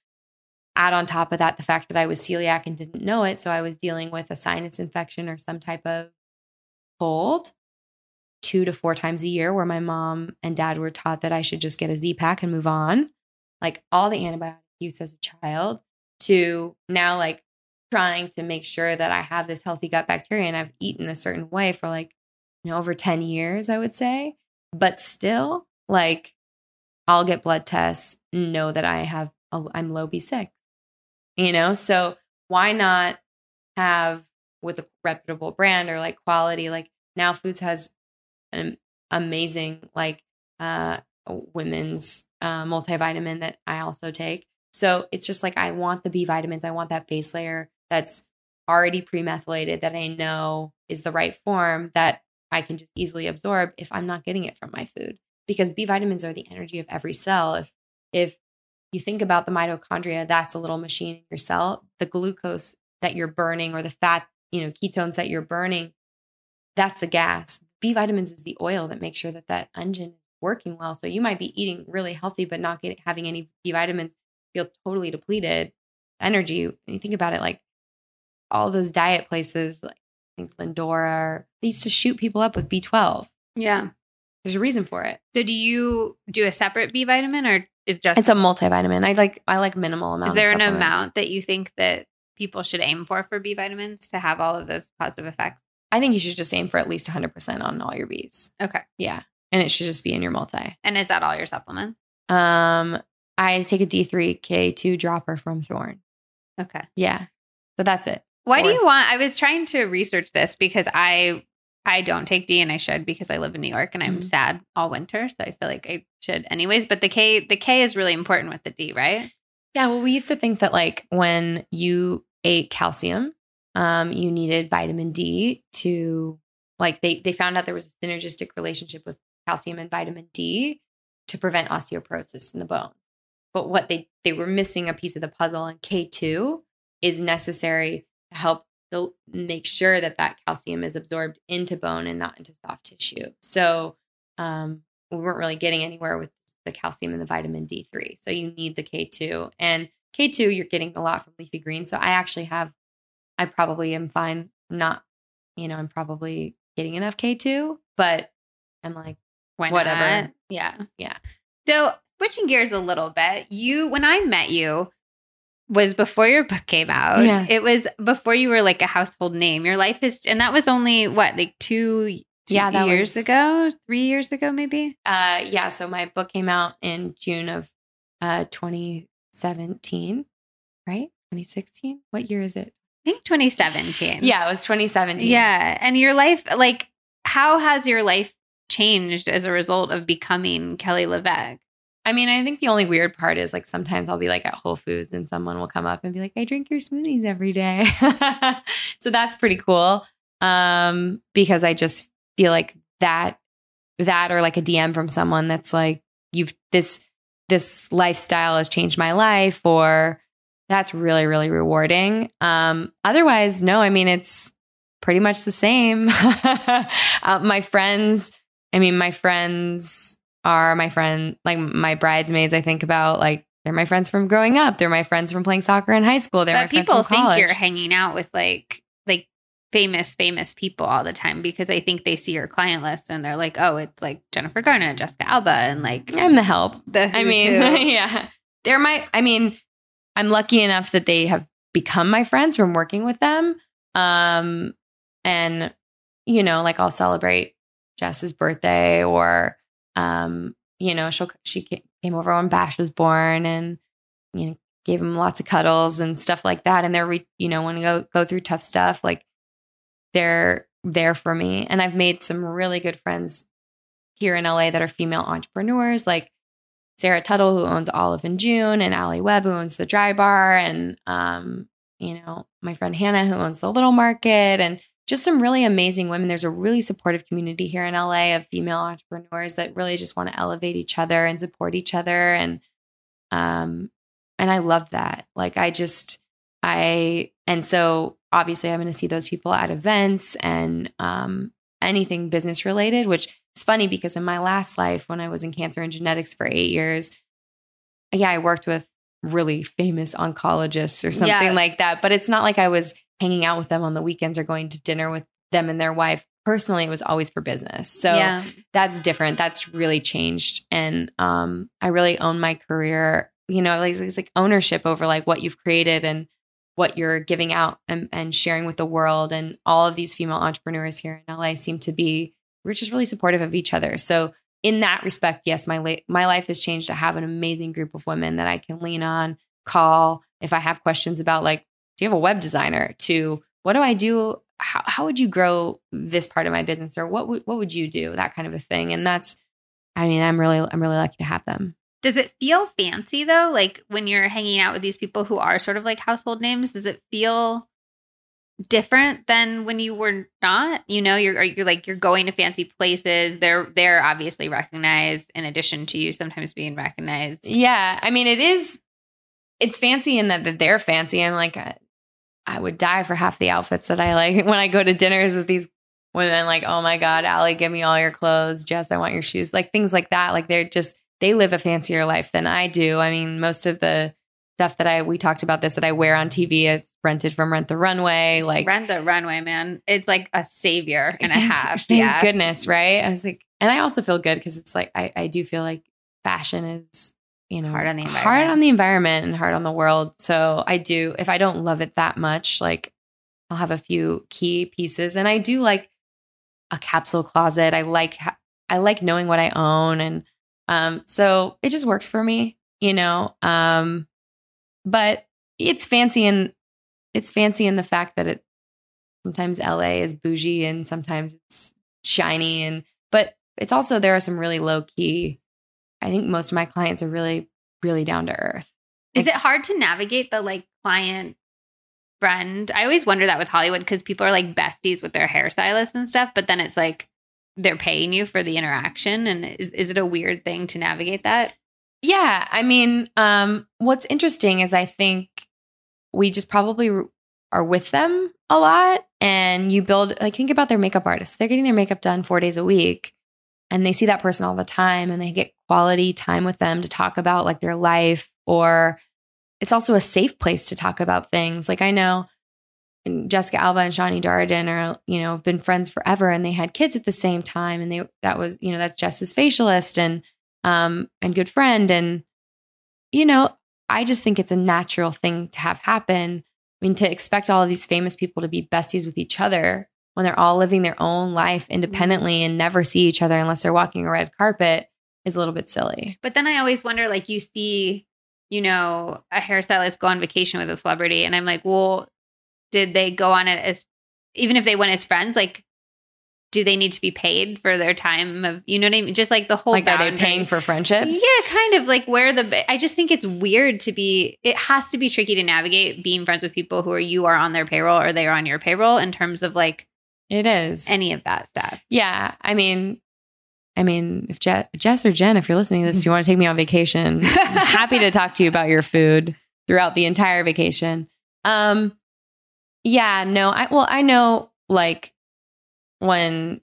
add on top of that the fact that I was celiac and didn't know it, so I was dealing with a sinus infection or some type of cold two to four times a year where my mom and dad were taught that I should just get a Z pack and move on. Like all the antibiotic use as a child to now like trying to make sure that I have this healthy gut bacteria and I've eaten a certain way for like, you know, over 10 years, I would say. But still, like I'll get blood tests, know that I have, a, I'm low B6, you know? So why not have with a reputable brand or like quality, like now Foods has an amazing like uh women's uh, multivitamin that I also take. So it's just like I want the B vitamins. I want that base layer that's already pre-methylated that I know is the right form that I can just easily absorb if I'm not getting it from my food. Because B vitamins are the energy of every cell. If if you think about the mitochondria, that's a little machine in your cell. The glucose that you're burning or the fat, you know, ketones that you're burning, that's the gas. B vitamins is the oil that makes sure that that engine is working well. So you might be eating really healthy, but not getting, having any B vitamins, feel totally depleted energy. And you think about it, like all those diet places, like I think Lindora, they used to shoot people up with B12. Yeah. There's a reason for it. So do you do a separate B vitamin or is just It's a multivitamin. I like I like minimal amount. is there an amount that you think that people should aim for for B vitamins to have all of those positive effects? I think you should just aim for at least 100% on all your Bs. Okay. Yeah. And it should just be in your multi. And is that all your supplements? Um, I take a D3K2 dropper from Thorne. Okay. Yeah. But that's it. Why do you want I was trying to research this because I I don't take D and I should because I live in New York and I'm Mhm. sad all winter. So I feel like I should anyways. But the K the K is really important with the D, right? Yeah. Well, we used to think that like when you ate calcium, um, you needed vitamin D to like they they found out there was a synergistic relationship with calcium and vitamin D to prevent osteoporosis in the bone. But what they they were missing a piece of the puzzle, and K two is necessary to help the, make sure that that calcium is absorbed into bone and not into soft tissue. So um, we weren't really getting anywhere with the calcium and the vitamin D3. So you need the K2. And K2, you're getting a lot from leafy greens. So I actually have, I probably am fine. Not, you know, I'm probably getting enough K2, but I'm like, Why Whatever. not? Yeah. Yeah. So switching gears a little bit, you when I met you was before your book came out. Yeah. It was before you were like a household name. Your life is and that was only what, like two, two Yeah, that years was- ago? Three years ago, maybe? uh, yeah. So my book came out in June of uh, 2017, right? 2016. What year is it? I think 2017. Yeah, it was 2017. Yeah. And your life, like, how has your life changed as a result of becoming Kelly LeVeque? I mean, I think the only weird part is like sometimes I'll be like at Whole Foods and someone will come up and be like, I drink your smoothies every day. [laughs] so that's pretty cool. Um, because I just feel like that, that or like a DM from someone that's like, you've this, this lifestyle has changed my life or that's really, really rewarding. Um, otherwise, no, I mean, it's pretty much the same. [laughs] uh, my friends, I mean, my friends are my friend, like my bridesmaids. I think about like they're my friends from growing up. They're my friends from playing soccer in high school. They're my but friends people think you're hanging out with like, like, famous famous people all the time because I think they see your client list and they're like, oh, it's like Jennifer Garner, Jessica Alba, and like I'm the help. the I mean, who. [laughs] yeah, they're my. I mean, I'm lucky enough that they have become my friends from working with them. Um, and you know, like I'll celebrate Jess's birthday, or um, you know, she'll she came over when Bash was born, and you know, gave him lots of cuddles and stuff like that. And they're, re- you know, when we go go through tough stuff, like they're there for me. And I've made some really good friends here in LA that are female entrepreneurs, like Sarah Tuttle, who owns Olive and June, and Alli Webb, who owns the Drybar, and um, you know, my friend Hannah, who owns the Little Market, and just some really amazing women. There's a really supportive community here in LA of female entrepreneurs that really just want to elevate each other and support each other, and um, and I love that. Like I just I and so obviously I'm going to see those people at events and um, anything business related, which it's funny because in my last life, when I was in cancer and genetics for eight years, yeah, I worked with really famous oncologists or something Yeah. like that. But it's not like I was hanging out with them on the weekends or going to dinner with them and their wife. Personally, it was always for business. So yeah. that's different. That's really changed. And um, I really own my career. You know, like it's like ownership over like what you've created and what you're giving out and, and sharing with the world. And all of these female entrepreneurs here in LA seem to be we're just really supportive of each other. So in that respect, yes, my la- my life has changed. I have an amazing group of women that I can lean on, call if I have questions about like, do you have a web designer? To what do I do? How how would you grow this part of my business, or what would what would you do? That kind of a thing. And that's, I mean, I'm really I'm really lucky to have them. Does it feel fancy though? Like when you're hanging out with these people who are sort of like household names, does it feel different than when you were not? You know, you're you're like you're going to fancy places. They're they're obviously recognized in addition to you sometimes being recognized. Yeah, I mean, it is. It's fancy in that, that they're fancy. I'm like, I, I would die for half the outfits that I like [laughs] when I go to dinners with these women. Like, oh my god, Alli, give me all your clothes. Jess, I want your shoes. Like things like that. Like they're just they live a fancier life than I do. I mean, most of the stuff that I we talked about this that I wear on TV. is rented from Rent the Runway. Like Rent the Runway, man. It's like a savior [laughs] and a half. Thank yeah. goodness, right? I was like, and I also feel good because it's like I, I do feel like fashion is you know Hard on the hard environment. on the environment and hard on the world. So I do if I don't love it that much, like I'll have a few key pieces, and I do like a capsule closet. I like I like knowing what I own, and um, so it just works for me, you know. Um, but it's fancy and it's fancy in the fact that it sometimes LA is bougie and sometimes it's shiny and but it's also there are some really low key. I think most of my clients are really really down to earth. Is it hard to navigate the like client friend? I always wonder that with Hollywood because people are like besties with their hairstylists and stuff, but then it's like they're paying you for the interaction. And is, is it a weird thing to navigate that? Yeah, I mean, um, what's interesting is I think we just probably are with them a lot, and you build like think about their makeup artists. They're getting their makeup done four days a week, and they see that person all the time, and they get quality time with them to talk about like their life, or it's also a safe place to talk about things. Like I know and Jessica Alba and Shani Darden are, you know, have been friends forever and they had kids at the same time. And they, that was, you know, that's Jess's facialist and, um, and good friend. And, you know, I just think it's a natural thing to have happen. I mean, to expect all of these famous people to be besties with each other when they're all living their own life independently and never see each other unless they're walking a red carpet is a little bit silly. But then I always wonder like, you see, you know, a hairstylist go on vacation with a celebrity, and I'm like, well, did they go on it as, even if they went as friends, like, do they need to be paid for their time of, you know what I mean? Just like the whole Like, are they paying for friendships? Yeah, kind of like where the. I just think it's weird to be. It has to be tricky to navigate being friends with people who are you are on their payroll or they are on your payroll in terms of like It is. any of that stuff. Yeah, I mean, I mean, if Je- Jess or Jen, if you're listening to this, you want to take me on vacation, I'm happy to talk to you about your food throughout the entire vacation. Um, yeah, no, I well, I know like when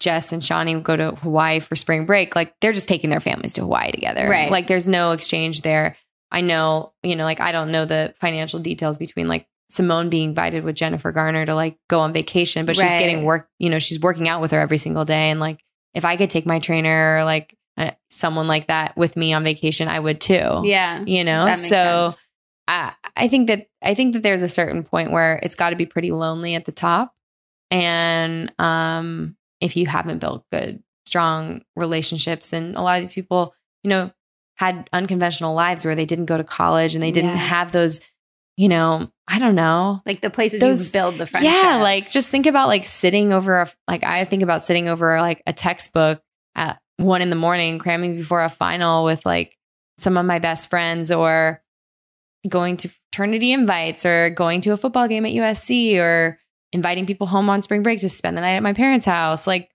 Jess and Shani go to Hawaii for spring break, like they're just taking their families to Hawaii together. Right. Like there's no exchange there. I know, you know, like I don't know the financial details between like Simone being invited with Jennifer Garner to like go on vacation, but she's getting work, you know, she's working out with her every single day. And like if I could take my trainer or like uh, someone like that with me on vacation, I would too. Yeah. You know, so sense. I, I think that I think that there's a certain point where it's got to be pretty lonely at the top, and um, if you haven't built good, strong relationships, and a lot of these people, you know, had unconventional lives where they didn't go to college and they didn't Yeah. have those, you know, I don't know, Like the places Those- you build the friendship. yeah, like just think about like sitting over a like I think about sitting over like a textbook at one in the morning, cramming before a final with like some of my best friends, or going to fraternity invites, or going to a football game at USC, or inviting people home on spring break to spend the night at my parents' house. Like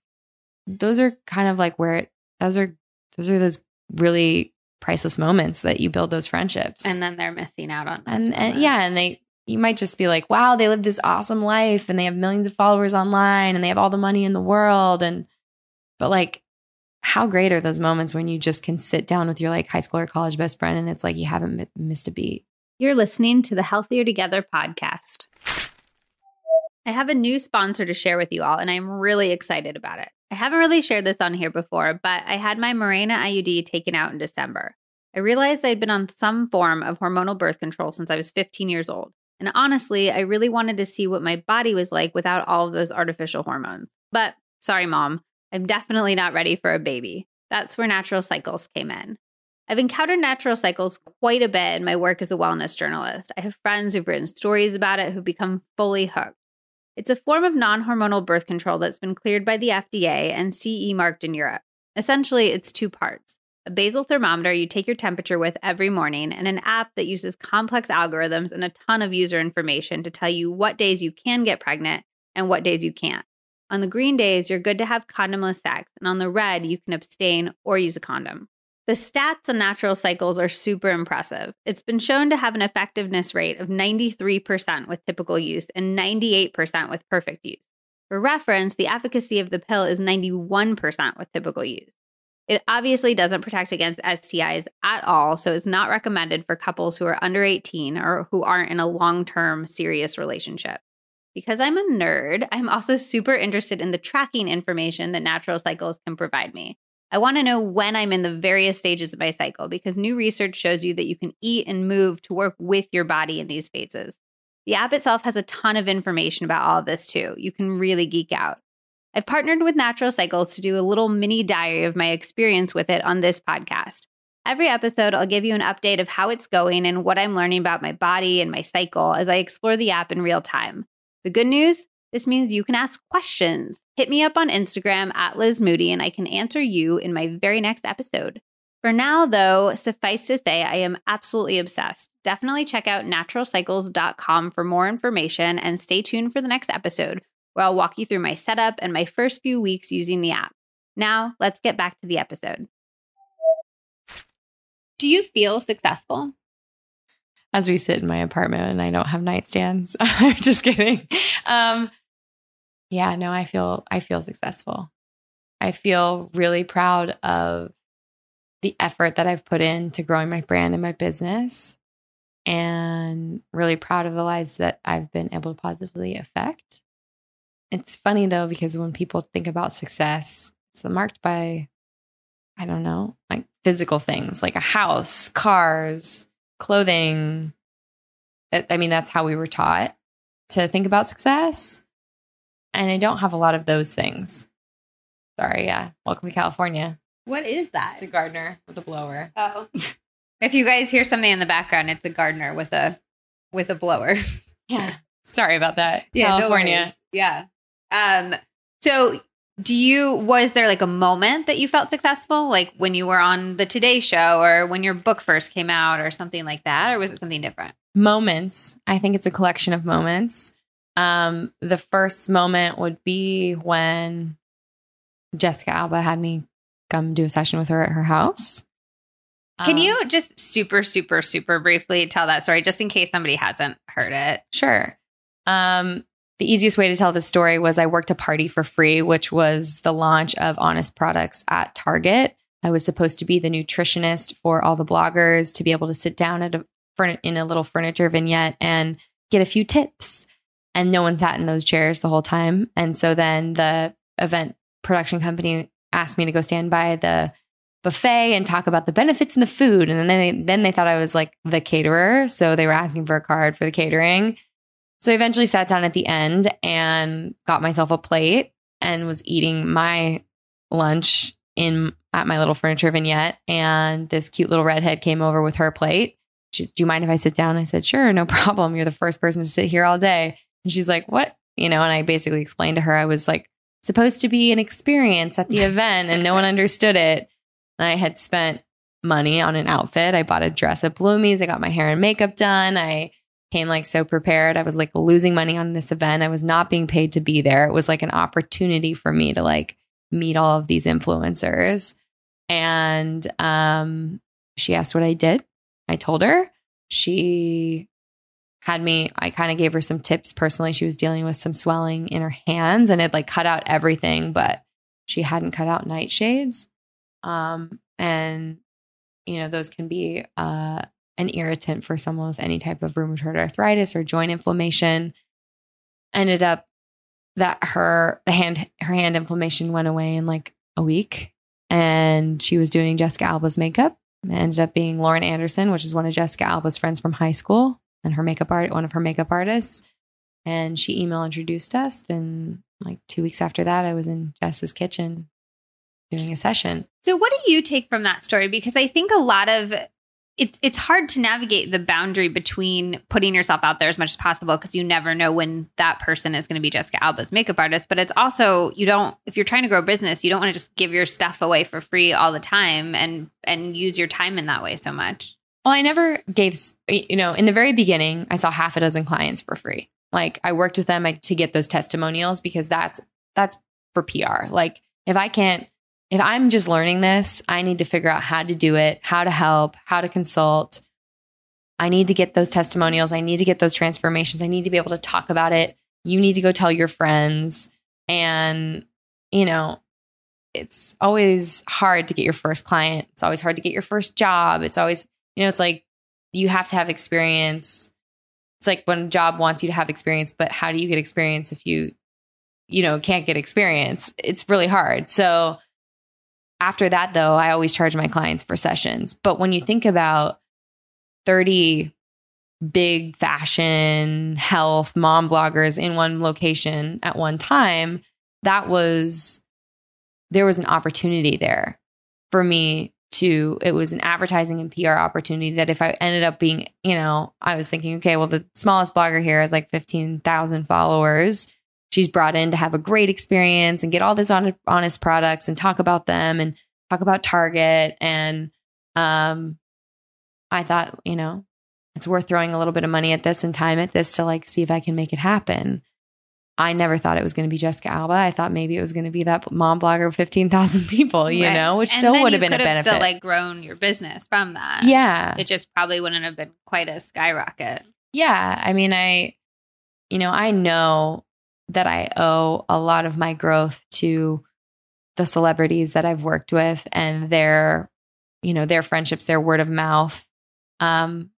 those are kind of like where it, those are those are those really priceless moments that you build those friendships. And then they're missing out on and, and yeah and they you might just be like wow they live this awesome life and they have millions of followers online and they have all the money in the world. And but like how great are those moments when you just can sit down with your like high school or college best friend and it's like you haven't mi- missed a beat You're listening to the Healthier Together podcast. I have a new sponsor to share with you all, and I'm really excited about it. I haven't really shared this on here before, but I had my Mirena IUD taken out in December. I realized I'd been on some form of hormonal birth control since I was 15 years old. And honestly, I really wanted to see what my body was like without all of those artificial hormones. But sorry, mom, I'm definitely not ready for a baby. That's where natural cycles came in. I've encountered natural cycles quite a bit in my work as a wellness journalist. I have friends who've written stories about it who've become fully hooked. It's a form of non hormonal birth control that's been cleared by the FDA and CE marked in Europe. Essentially, it's two parts. a basal thermometer you take your temperature with every morning, and an app that uses complex algorithms and a ton of user information to tell you what days you can get pregnant and what days you can't. On the green days, you're good to have condomless sex, and on the red, you can abstain or use a condom. The stats on natural cycles are super impressive. It's been shown to have an effectiveness rate of 93% with typical use and 98% with perfect use. For reference, the efficacy of the pill is 91% with typical use. It obviously doesn't protect against STIs at all, so it's not recommended for couples who are under 18 or who aren't in a long term serious relationship. Because I'm a nerd, I'm also super interested in the tracking information that natural cycles can provide me. I want to know when I'm in the various stages of my cycle because new research shows you that you can eat and move to work with your body in these phases. The app itself has a ton of information about all of this too. You can really geek out. I've partnered with Natural Cycles to do a little mini diary of my experience with it on this podcast. Every episode, I'll give you an update of how it's going and what I'm learning about my body and my cycle as I explore the app in real time. The good news this means you can ask questions. Hit me up on Instagram at Liz Moody and I can answer you in my very next episode. For now, though, suffice to say, I am absolutely obsessed. Definitely check out naturalcycles.com for more information and stay tuned for the next episode where I'll walk you through my setup and my first few weeks using the app. Now, let's get back to the episode. Do you feel successful? As we sit in my apartment and I don't have nightstands. [laughs] I'm just kidding. Um, yeah, no, I feel I feel successful. I feel really proud of the effort that I've put into growing my brand and my business and really proud of the lives that I've been able to positively affect. It's funny though because when people think about success, it's marked by I don't know, like physical things like a house, cars, clothing. I mean, that's how we were taught to think about success and I don't have a lot of those things. Sorry, yeah. Welcome to California. What is that? It's a gardener with a blower. Oh. [laughs] if you guys hear something in the background, it's a gardener with a with a blower. [laughs] Yeah. Sorry about that. Yeah, California. No yeah. Um so do you was there like a moment that you felt successful like when you were on the Today show or when your book first came out or something like that or was it something different? Moments. I think it's a collection of moments. Um, the first moment would be when Jessica Alba had me come do a session with her at her house. Can um, you just super, super, super briefly tell that story just in case somebody hasn't heard it? Sure. Um, the easiest way to tell this story was I worked a party for free, which was the launch of Honest Products at Target. I was supposed to be the nutritionist for all the bloggers to be able to sit down at a in a little furniture vignette and get a few tips and no one sat in those chairs the whole time. And so then the event production company asked me to go stand by the buffet and talk about the benefits in the food. And then they then they thought I was like the caterer, so they were asking for a card for the catering. So I eventually sat down at the end and got myself a plate and was eating my lunch in at my little furniture vignette. And this cute little redhead came over with her plate. She, Do you mind if I sit down? I said, Sure, no [laughs] problem. You're the first person to sit here all day. And she's like, What? You know, and I basically explained to her I was like supposed to be an experience at the [laughs] event and no one understood it. And I had spent money on an outfit. I bought a dress at Bloomie's. I got my hair and makeup done. I came like so prepared. I was like losing money on this event. I was not being paid to be there. It was like an opportunity for me to like meet all of these influencers. And um, she asked what I did. I told her. She had me i kind of gave her some tips personally. She was dealing with some swelling in her hands and it like cut out everything but she hadn't cut out nightshades. Um and you know those can be uh an irritant for someone with any type of rheumatoid arthritis or joint inflammation. Ended up that her the hand her hand inflammation went away in like a week and she was doing Jessica Alba's makeup. Ended up being Lauren Anderson which is one of Jessica Alba's friends from high school and her makeup art, one of her makeup artists. And she email introduced us. And like two weeks after that, I was in Jess's kitchen doing a session. So, what do you take from that story? Because I think a lot of it's it's hard to navigate the boundary between putting yourself out there as much as possible because you never know when that person is going to be Jessica Alba's makeup artist. But it's also you don't if you're trying to grow a business, you don't want to just give your stuff away for free all the time and and use your time in that way so much. Well, I never gave you know in the very beginning, I saw half a dozen clients for free. Like I worked with them to get those testimonials because that's that's for PR. Like if I can't if I'm just learning this, I need to figure out how to do it, how to help, how to consult. I need to get those testimonials. I need to get those transformations. I need to be able to talk about it. You need to go tell your friends. And, you know, it's always hard to get your first client. It's always hard to get your first job. It's always, you know, it's like you have to have experience. It's like when a job wants you to have experience, but how do you get experience if you, you know, can't get experience? It's really hard. So, after that, though, I always charge my clients for sessions. But when you think about 30 big fashion, health, mom bloggers in one location at one time, that was, there was an opportunity there for me to, it was an advertising and PR opportunity that if I ended up being, you know, I was thinking, okay, well, the smallest blogger here has like 15,000 followers she's brought in to have a great experience and get all this on, honest products and talk about them and talk about Target. And um, I thought, you know, it's worth throwing a little bit of money at this and time at this to like see if I can make it happen. I never thought it was going to be Jessica Alba. I thought maybe it was going to be that mom blogger of 15,000 [laughs] people, you right. know, which and still would have been a benefit. still like grown your business from that. Yeah. It just probably wouldn't have been quite a skyrocket. Yeah. I mean, I, you know, I know that I owe a lot of my growth to the celebrities that I've worked with and their, you know, their friendships, their word of mouth. Um,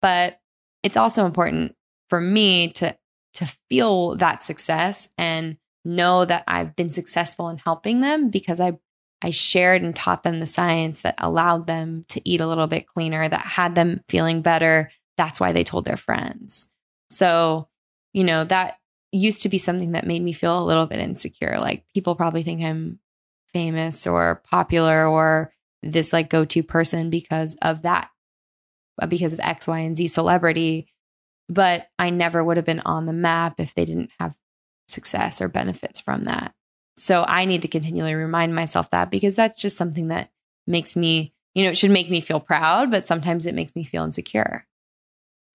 but it's also important for me to to feel that success and know that I've been successful in helping them because I I shared and taught them the science that allowed them to eat a little bit cleaner, that had them feeling better. That's why they told their friends. So, you know, that used to be something that made me feel a little bit insecure. Like people probably think I'm famous or popular or this like go to person because of that, because of X, Y, and Z celebrity. But I never would have been on the map if they didn't have success or benefits from that. So I need to continually remind myself that because that's just something that makes me, you know, it should make me feel proud, but sometimes it makes me feel insecure.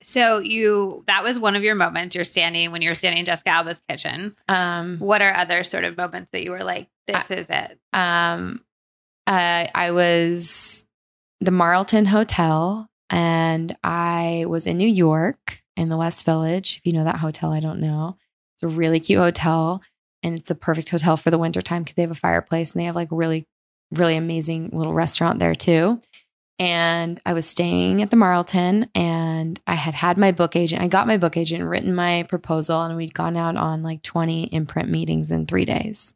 So you that was one of your moments. You're standing when you were standing in Jessica Alba's kitchen. Um, what are other sort of moments that you were like, "This I, is it"? Um, uh, I was the Marlton Hotel, and I was in New York in the West Village. If you know that hotel, I don't know. It's a really cute hotel, and it's the perfect hotel for the wintertime because they have a fireplace and they have like really, really amazing little restaurant there too and I was staying at the Marlton and I had had my book agent. I got my book agent, written my proposal, and we'd gone out on like 20 imprint meetings in three days.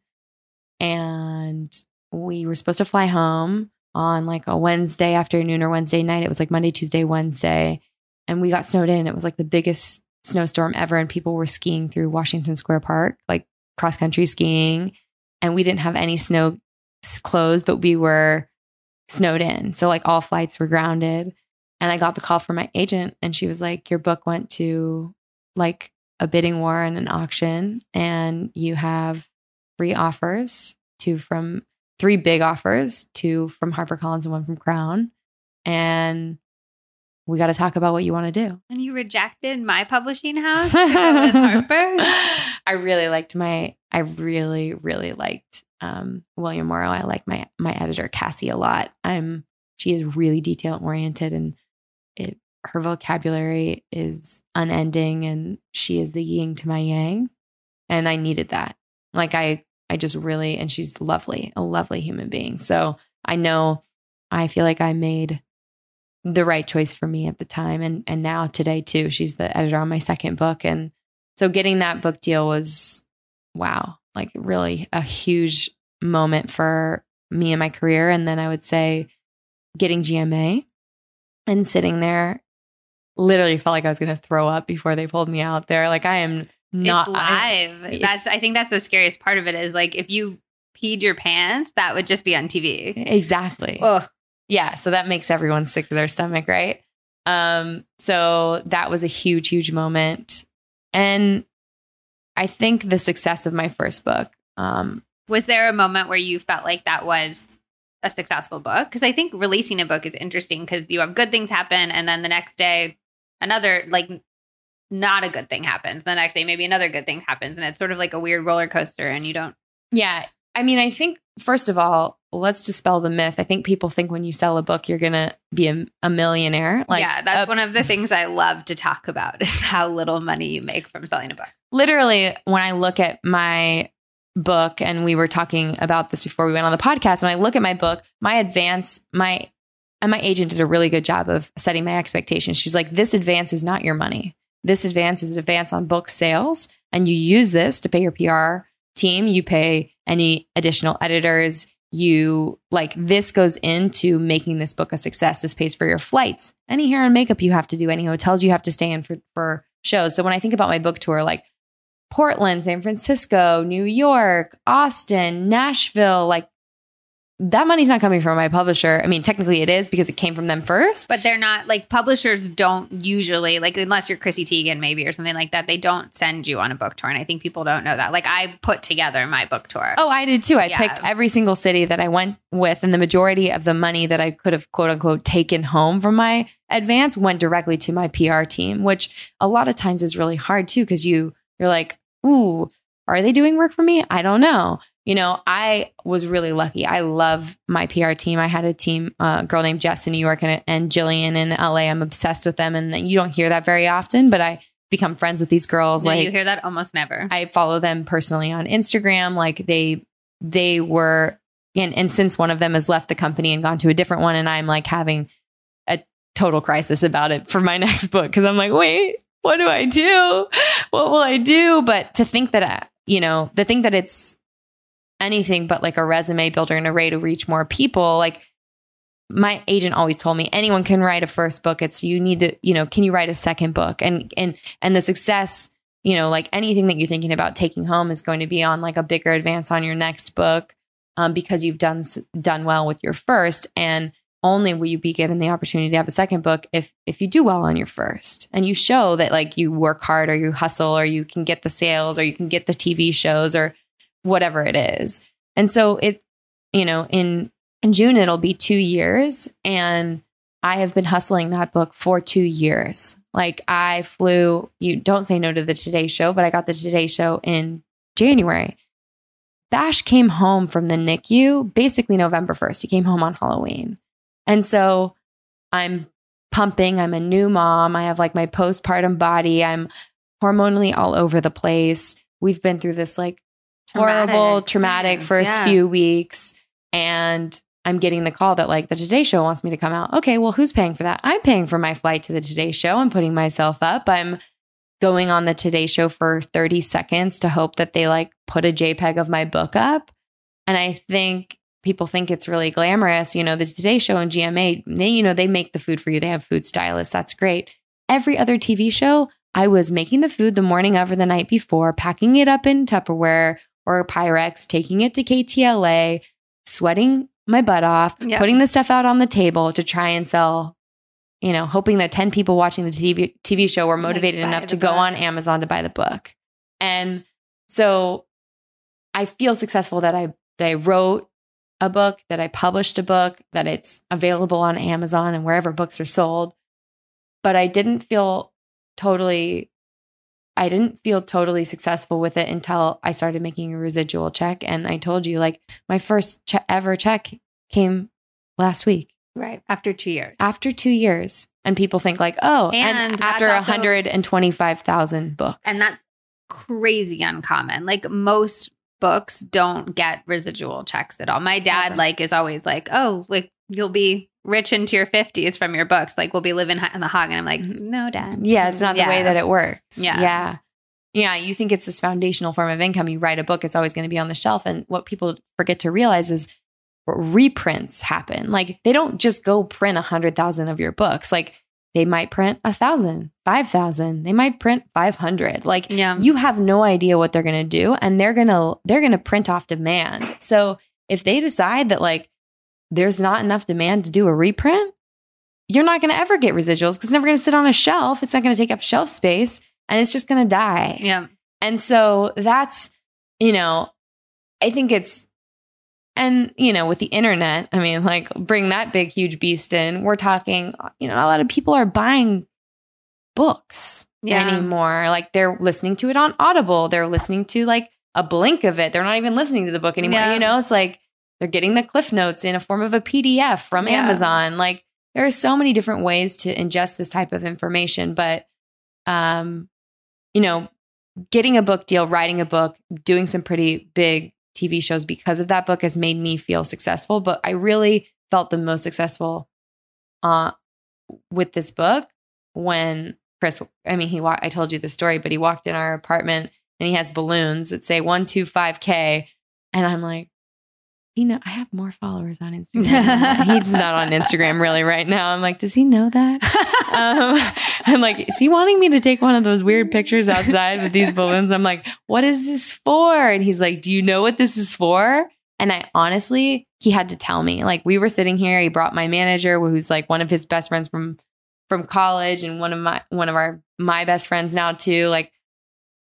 And we were supposed to fly home on like a Wednesday afternoon or Wednesday night. It was like Monday, Tuesday, Wednesday. And we got snowed in. It was like the biggest snowstorm ever. And people were skiing through Washington Square Park, like cross country skiing. And we didn't have any snow clothes, but we were snowed in. So like all flights were grounded. And I got the call from my agent and she was like, Your book went to like a bidding war and an auction, and you have three offers, two from three big offers, two from HarperCollins and one from Crown. And we got to talk about what you want to do. And you rejected my publishing house [laughs] Harper? [laughs] I really liked my, I really, really liked um, William Morrow. I like my my editor Cassie a lot. I'm she is really detail oriented and it her vocabulary is unending and she is the yin to my yang and I needed that. Like I I just really and she's lovely, a lovely human being. So I know I feel like I made the right choice for me at the time and and now today too. She's the editor on my second book and so getting that book deal was wow like really a huge moment for me in my career. And then I would say getting GMA and sitting there literally felt like I was going to throw up before they pulled me out there. Like I am not it's live. I, that's I think that's the scariest part of it is like if you peed your pants, that would just be on TV. Exactly. Oh, Yeah, so that makes everyone sick to their stomach, right? Um, so that was a huge, huge moment. And I think the success of my first book. Um, was there a moment where you felt like that was a successful book? Because I think releasing a book is interesting because you have good things happen, and then the next day, another like not a good thing happens. The next day, maybe another good thing happens, and it's sort of like a weird roller coaster, and you don't. Yeah, I mean, I think first of all, let's dispel the myth. I think people think when you sell a book, you're going to be a, a, millionaire. Like, yeah, that's uh, one of the things I love to talk about [laughs] is how little money you make from selling a book. Literally, when I look at my book, and we were talking about this before we went on the podcast, when I look at my book, my advance, my and my agent did a really good job of setting my expectations. She's like, this advance is not your money. This advance is an advance on book sales, and you use this to pay your PR team. You pay any additional editors you like this goes into making this book a success. This pays for your flights, any hair and makeup you have to do, any hotels you have to stay in for, for shows. So when I think about my book tour, like Portland, San Francisco, New York, Austin, Nashville, like that money's not coming from my publisher. I mean, technically it is because it came from them first. But they're not like publishers don't usually like unless you're Chrissy Teigen maybe or something like that. They don't send you on a book tour, and I think people don't know that. Like I put together my book tour. Oh, I did too. I yeah. picked every single city that I went with, and the majority of the money that I could have quote unquote taken home from my advance went directly to my PR team, which a lot of times is really hard too because you you're like, ooh, are they doing work for me? I don't know you know, I was really lucky. I love my PR team. I had a team, uh, a girl named Jess in New York and, and Jillian in LA. I'm obsessed with them. And you don't hear that very often, but I become friends with these girls. No, like you hear that almost never. I follow them personally on Instagram. Like they, they were, and, and since one of them has left the company and gone to a different one, and I'm like having a total crisis about it for my [laughs] next book. Cause I'm like, wait, what do I do? What will I do? But to think that, uh, you know, the thing that it's, anything but like a resume builder and a way to reach more people, like my agent always told me anyone can write a first book. It's you need to, you know, can you write a second book? And and and the success, you know, like anything that you're thinking about taking home is going to be on like a bigger advance on your next book um, because you've done done well with your first and only will you be given the opportunity to have a second book if if you do well on your first and you show that like you work hard or you hustle or you can get the sales or you can get the TV shows or whatever it is. And so it, you know, in, in June, it'll be two years. And I have been hustling that book for two years. Like I flew, you don't say no to the Today Show, but I got the Today Show in January. Bash came home from the NICU basically November 1st. He came home on Halloween. And so I'm pumping. I'm a new mom. I have like my postpartum body. I'm hormonally all over the place. We've been through this like traumatic horrible, traumatic first yeah. few weeks. And I'm getting the call that like the Today Show wants me to come out. Okay, well, who's paying for that? I'm paying for my flight to the Today Show. I'm putting myself up. I'm going on the Today Show for 30 seconds to hope that they like put a JPEG of my book up. And I think people think it's really glamorous. You know, the Today Show and GMA, they, you know, they make the food for you. They have food stylists. That's great. Every other TV show, I was making the food the morning of or the night before, packing it up in Tupperware, or Pyrex, taking it to KTLA, sweating my butt off, yep. putting the stuff out on the table to try and sell, you know, hoping that 10 people watching the TV, TV show were motivated like enough to book. go on Amazon to buy the book. And so I feel successful that I, that I wrote a book, that I published a book, that it's available on Amazon and wherever books are sold. But I didn't feel totally I didn't feel totally successful with it until I started making a residual check. And I told you, like, my first che- ever check came last week. Right. After two years. After two years. And people think, like, oh, and, and after also, 125,000 books. And that's crazy uncommon. Like, most books don't get residual checks at all. My dad, like, is always like, oh, like, you'll be rich into your 50s from your books. Like, we'll be living in the hog. And I'm like, mm-hmm. no, dad. Yeah, it's not yeah. the way that it works. Yeah. Yeah. Yeah. You think it's this foundational form of income. You write a book, it's always going to be on the shelf. And what people forget to realize is reprints happen. Like, they don't just go print a 100,000 of your books. Like, they might print a thousand, five thousand. They might print five hundred. Like yeah. you have no idea what they're gonna do, and they're gonna they're gonna print off demand. So if they decide that like there's not enough demand to do a reprint, you're not going to ever get residuals because it's never going to sit on a shelf. It's not going to take up shelf space and it's just going to die. Yeah. And so that's, you know, I think it's, and, you know, with the internet, I mean, like bring that big, huge beast in, we're talking, you know, a lot of people are buying books Yeah. anymore. Like they're listening to it on Audible. They're listening to like a blink of it. They're not even listening to the book anymore. Yeah. You know, it's like they're getting the cliff notes in a form of a PDF from Yeah. Amazon. Like there are so many different ways to ingest this type of information, but um, you know, getting a book deal, writing a book, doing some pretty big TV shows because of that book has made me feel successful. But I really felt the most successful uh, with this book when Chris, I mean, he wa- I told you the story, but he walked in our apartment and he has balloons that say 125K. And I'm like, you know, I have more followers on Instagram. [laughs] He's not on Instagram really right now. I'm like, does he know that? [laughs] um, I'm like, is he wanting me to take one of those weird pictures outside with these balloons? I'm like, what is this for? And he's like, do you know what this is for? And I honestly, he had to tell me. Like, we were sitting here. He brought my manager, who's like one of his best friends from from college, and one of my one of our my best friends now too. Like,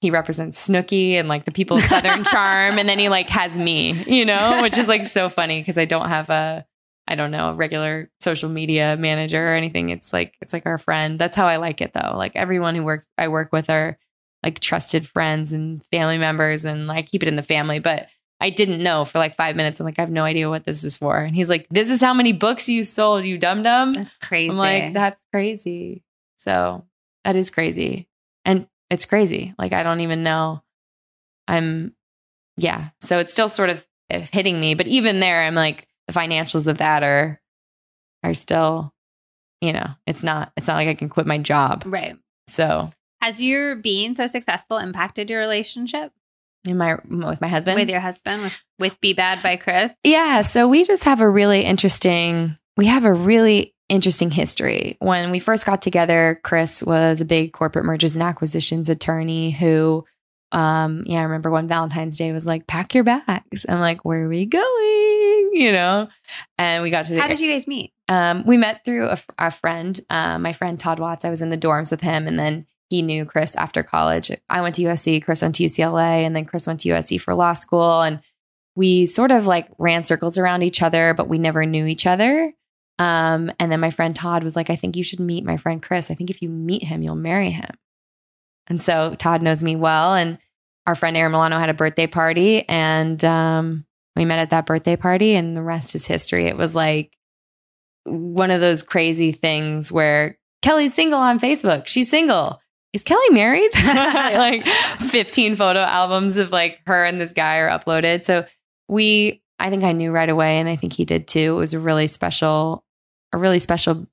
he represents Snooki and like the people of Southern [laughs] Charm, and then he like has me, you know, which is like so funny because I don't have a I don't know, a regular social media manager or anything. It's like it's like our friend. That's how I like it though. Like everyone who works I work with are like trusted friends and family members and like keep it in the family. But I didn't know for like five minutes. I'm like, I have no idea what this is for. And he's like, This is how many books you sold, you dum dum. That's crazy. I'm like, that's crazy. So that is crazy. And it's crazy. Like I don't even know. I'm yeah. So it's still sort of eh, hitting me. But even there, I'm like, the financials of that are are still, you know, it's not it's not like I can quit my job. right. So Has your being so successful impacted your relationship in my with my husband. with your husband with, with Be Bad by Chris? Yeah, so we just have a really interesting we have a really interesting history. When we first got together, Chris was a big corporate mergers and acquisitions attorney who um yeah, I remember one Valentine's Day was like pack your bags. I'm like, "Where are we going?" [laughs] you know. And we got to the How did you guys meet? um, we met through a, a friend, uh, my friend Todd Watts. I was in the dorms with him, and then he knew Chris after college. I went to USC, Chris went to UCLA, and then Chris went to USC for law school. And we sort of like ran circles around each other, but we never knew each other. Um, and then my friend Todd was like, I think you should meet my friend Chris. I think if you meet him, you'll marry him. And so Todd knows me well. And our friend Aaron Milano had a birthday party, and um, we met at that birthday party, and the rest is history. It was like, one of those crazy things where Kelly's single on Facebook. She's single. Is Kelly married? [laughs] like 15 photo albums of like her and this guy are uploaded. So we, I think I knew right away, and I think he did too. It was a really special, a really special,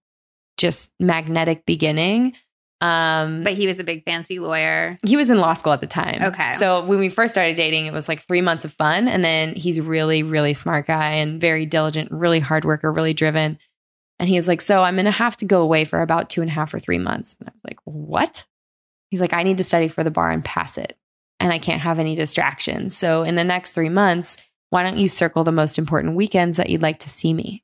just magnetic beginning. Um, But he was a big fancy lawyer. he was in law school at the time. Okay. So when we first started dating, it was like three months of fun. And then he's really, really smart guy and very diligent, really hard worker, really driven. And he was like, So I'm going to have to go away for about two and a half or three months. And I was like, What? He's like, I need to study for the bar and pass it. And I can't have any distractions. So in the next three months, why don't you circle the most important weekends that you'd like to see me?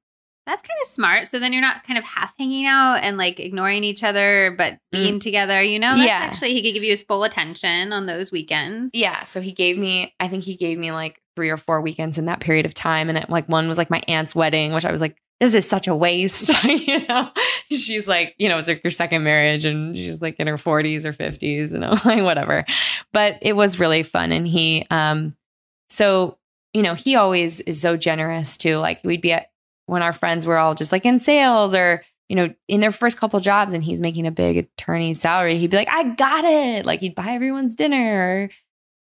That's kind of smart. So then you're not kind of half hanging out and like ignoring each other, but being together, you know? That's Yeah. Actually, he could give you his full attention on those weekends. Yeah. So he gave me, I think he gave me like three or four weekends in that period of time. And it, like one was like my aunt's wedding, which I was like, this is such a waste. [laughs] you know, she's like, you know, it's like her second marriage and she's like in her 40s or 50s and I'm [laughs] like, whatever. But it was really fun. And he, um, so, you know, he always is so generous too. Like we'd be at, when our friends were all just like in sales or, you know, in their first couple jobs and he's making a big attorney salary, he'd be like, I got it. Like he'd buy everyone's dinner or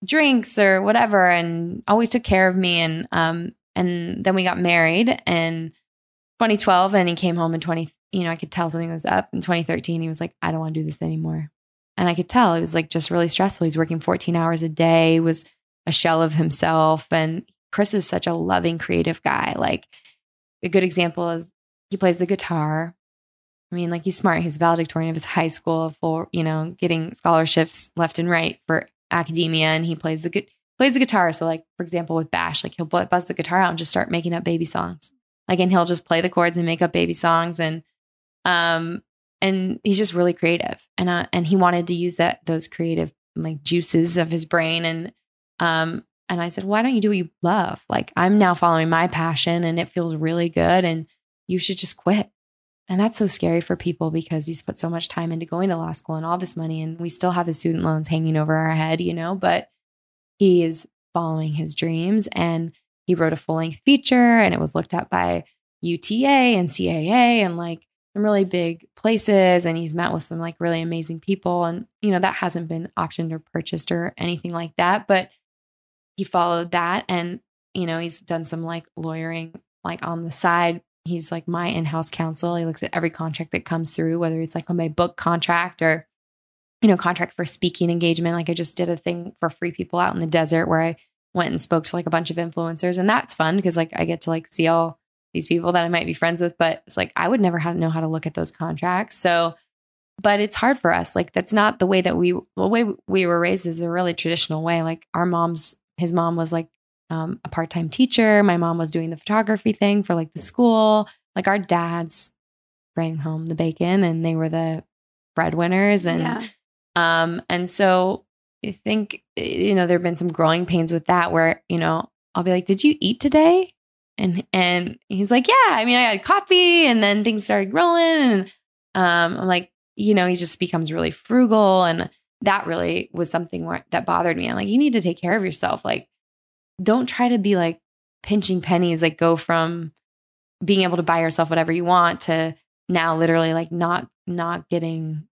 drinks or whatever and always took care of me. And, um, and then we got married in 2012 and he came home in 20, you know, I could tell something was up in 2013. He was like, I don't want to do this anymore. And I could tell it was like just really stressful. He's working 14 hours a day, was a shell of himself. And Chris is such a loving, creative guy. Like a good example is he plays the guitar. I mean, like he's smart. He's valedictorian of his high school for, you know, getting scholarships left and right for academia. And he plays the gu- plays the guitar. So like, for example, with Bash, like he'll bu- buzz the guitar out and just start making up baby songs. Like, and he'll just play the chords and make up baby songs. And, um, and he's just really creative. And, uh, and he wanted to use that, those creative like juices of his brain. And, um, and I said, why don't you do what you love? Like, I'm now following my passion and it feels really good. And you should just quit. And that's so scary for people because he's put so much time into going to law school and all this money. And we still have his student loans hanging over our head, you know, but he is following his dreams. And he wrote a full length feature and it was looked at by UTA and CAA and like some really big places. And he's met with some like really amazing people. And, you know, that hasn't been optioned or purchased or anything like that. But he followed that. And, you know, he's done some like lawyering like on the side. He's like my in house counsel. He looks at every contract that comes through, whether it's like on my book contract or, you know, contract for speaking engagement. Like I just did a thing for free people out in the desert where I went and spoke to like a bunch of influencers and that's fun because like I get to like see all these people that I might be friends with but it's like I would never have, know how to look at those contracts so but it's hard for us like that's not the way that we the way we were raised is a really traditional way like our mom's his mom was like um, a part-time teacher my mom was doing the photography thing for like the school like our dads bring home the bacon and they were the breadwinners and yeah. um and so I think, you know, there have been some growing pains with that where, you know, I'll be like, did you eat today? And, and he's like, yeah, I mean, I had coffee and then things started growing. And um, I'm like, you know, he just becomes really frugal. And that really was something that bothered me. I'm like, you need to take care of yourself. Like, don't try to be like pinching pennies, like go from being able to buy yourself whatever you want to now literally like not, not getting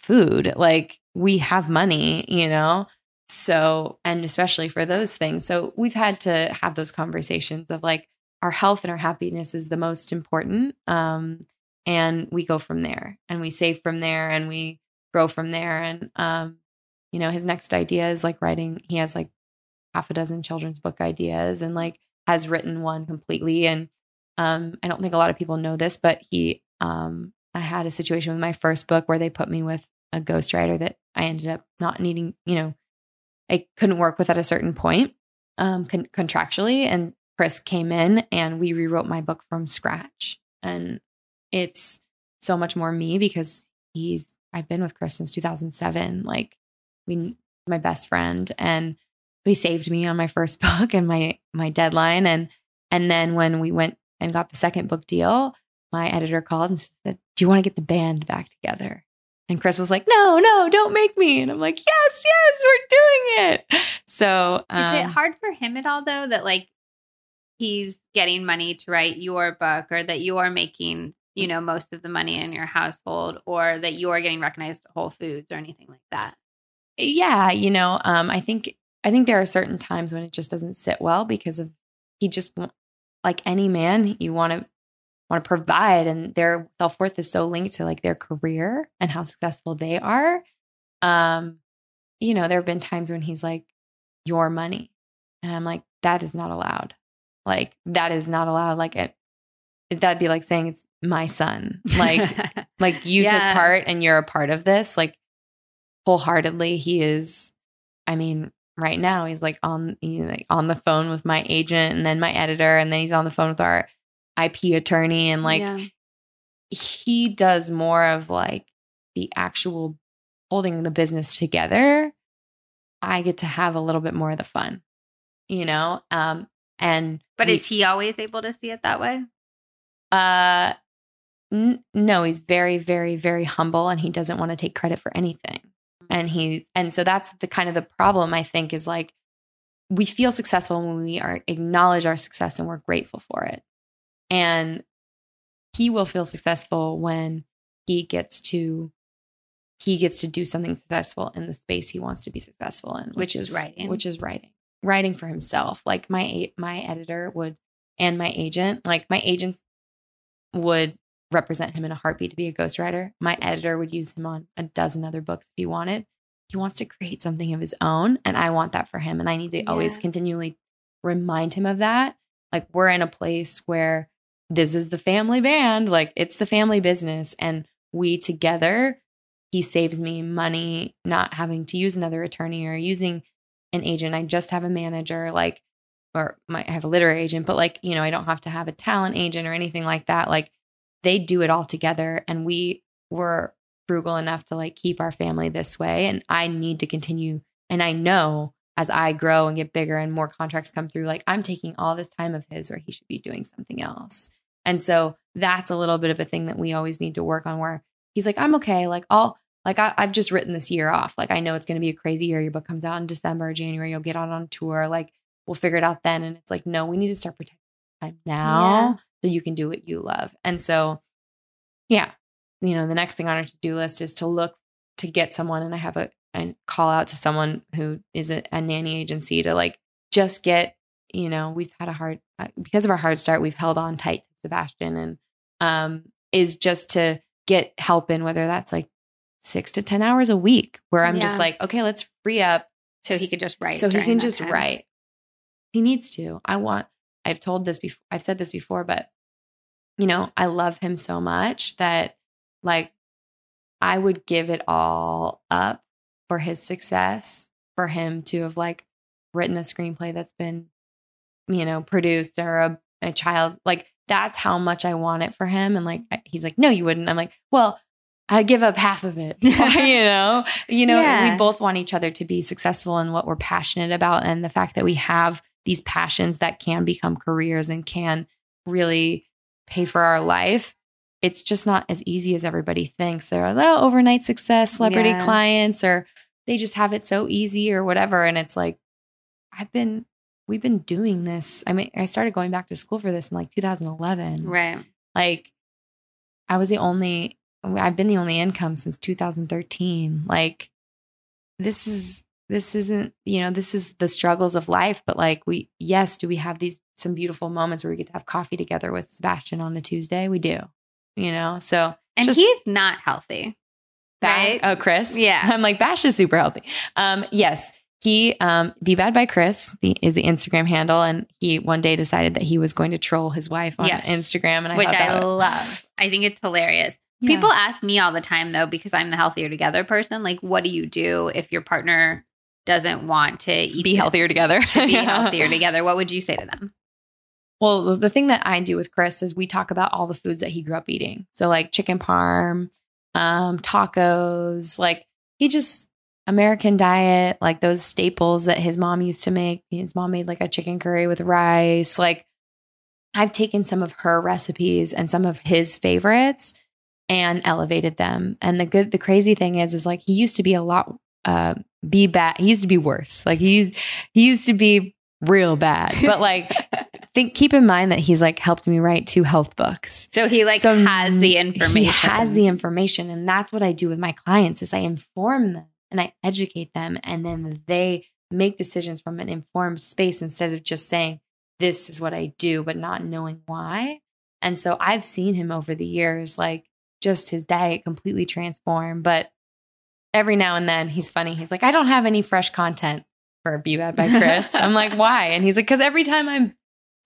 food. Like, we have money, you know? So, and especially for those things. So, we've had to have those conversations of like, our health and our happiness is the most important. Um, and we go from there and we save from there and we grow from there. And, um, you know, his next idea is like writing, he has like half a dozen children's book ideas and like has written one completely. And um, I don't think a lot of people know this, but he, um, I had a situation with my first book where they put me with a ghostwriter that I ended up not needing, you know, I couldn't work with at a certain point um, con- contractually. And Chris came in and we rewrote my book from scratch. And it's so much more me because he's, I've been with Chris since 2007. Like, we, my best friend. And he saved me on my first [laughs] book and my, my deadline. And, and then when we went and got the second book deal, my editor called and said, Do you want to get the band back together? And Chris was like, no, no, don't make me. And I'm like, yes, yes, we're doing it. So, um, is it um, hard for him at all, though, that like he's getting money to write your book or that you are making, you know, most of the money in your household or that you are getting recognized at Whole Foods or anything like that? Yeah. You know, um, I think, I think there are certain times when it just doesn't sit well because of he just, like any man, you want to want to provide and their self-worth is so linked to like their career and how successful they are um you know there have been times when he's like your money and i'm like that is not allowed like that is not allowed like it that'd be like saying it's my son like [laughs] like you yeah. took part and you're a part of this like wholeheartedly he is i mean right now he's like on he's like on the phone with my agent and then my editor and then he's on the phone with our IP attorney and like yeah. he does more of like the actual holding the business together. I get to have a little bit more of the fun, you know? Um and But we, is he always able to see it that way? Uh n- no, he's very very very humble and he doesn't want to take credit for anything. And he's and so that's the kind of the problem I think is like we feel successful when we are acknowledge our success and we're grateful for it. And he will feel successful when he gets to he gets to do something successful in the space he wants to be successful in, which, which is, writing. Which is writing. Writing for himself. Like my my editor would and my agent, like my agents would represent him in a heartbeat to be a ghostwriter. My editor would use him on a dozen other books if he wanted. He wants to create something of his own. And I want that for him. And I need to yeah. always continually remind him of that. Like we're in a place where this is the family band. Like it's the family business. And we together, he saves me money not having to use another attorney or using an agent. I just have a manager. Like or might have a literary agent, but like, you know, I don't have to have a talent agent or anything like that. Like they do it all together. And we were frugal enough to like keep our family this way. And I need to continue. And I know as I grow and get bigger and more contracts come through, like I'm taking all this time of his or he should be doing something else. And so that's a little bit of a thing that we always need to work on where he's like, I'm okay. Like I'll like I, have just written this year off. Like I know it's gonna be a crazy year. Your book comes out in December, January, you'll get out on tour. Like we'll figure it out then. And it's like, no, we need to start protecting time now yeah. so you can do what you love. And so yeah, you know, the next thing on our to-do list is to look to get someone and I have a and call out to someone who is a, a nanny agency to like just get you know we've had a hard uh, because of our hard start we've held on tight to sebastian and um is just to get help in whether that's like six to ten hours a week where i'm yeah. just like okay let's free up so he could just write so he can just time. write he needs to i want i've told this before i've said this before but you know i love him so much that like i would give it all up for his success for him to have like written a screenplay that's been you know produced or a, a child like that's how much i want it for him and like he's like no you wouldn't i'm like well I give up half of it. [laughs] you [laughs] know, you know, yeah. we both want each other to be successful in what we're passionate about. And the fact that we have these passions that can become careers and can really pay for our life. It's just not as easy as everybody thinks. There are oh, overnight success, celebrity yeah. clients, or they just have it so easy or whatever. And it's like, I've been, we've been doing this. I mean, I started going back to school for this in like 2011. Right. Like, I was the only, I've been the only income since 2013. Like, this is, this isn't, you know, this is the struggles of life. But like, we, yes, do we have these, some beautiful moments where we get to have coffee together with Sebastian on a Tuesday? We do, you know? So, and just, he's not healthy. Right? Oh, Chris. Yeah. [laughs] I'm like, Bash is super healthy. Um, yes. He, um, Be Bad by Chris the, is the Instagram handle. And he one day decided that he was going to troll his wife on yes. Instagram. And I Which I love. I think it's hilarious. Yeah. People ask me all the time though, because I'm the healthier together person, like, what do you do if your partner doesn't want to eat be healthier together? to be [laughs] healthier together. What would you say to them? Well, the thing that I do with Chris is we talk about all the foods that he grew up eating. So like chicken parm, um, tacos, like he just American diet, like those staples that his mom used to make. His mom made like a chicken curry with rice. Like I've taken some of her recipes and some of his favorites and elevated them. And the good, the crazy thing is, is like he used to be a lot, uh, be bad. He used to be worse. Like he used, he used to be real bad. But like, [laughs] think keep in mind that he's like helped me write two health books. So he like so has the information. He has the information, and that's what I do with my clients is I inform them and I educate them, and then they make decisions from an informed space instead of just saying this is what I do, but not knowing why. And so I've seen him over the years, like just his diet completely transform. But every now and then he's funny. He's like, I don't have any fresh content for Be Bad by Chris. [laughs] I'm like, why? And he's like, because every time I'm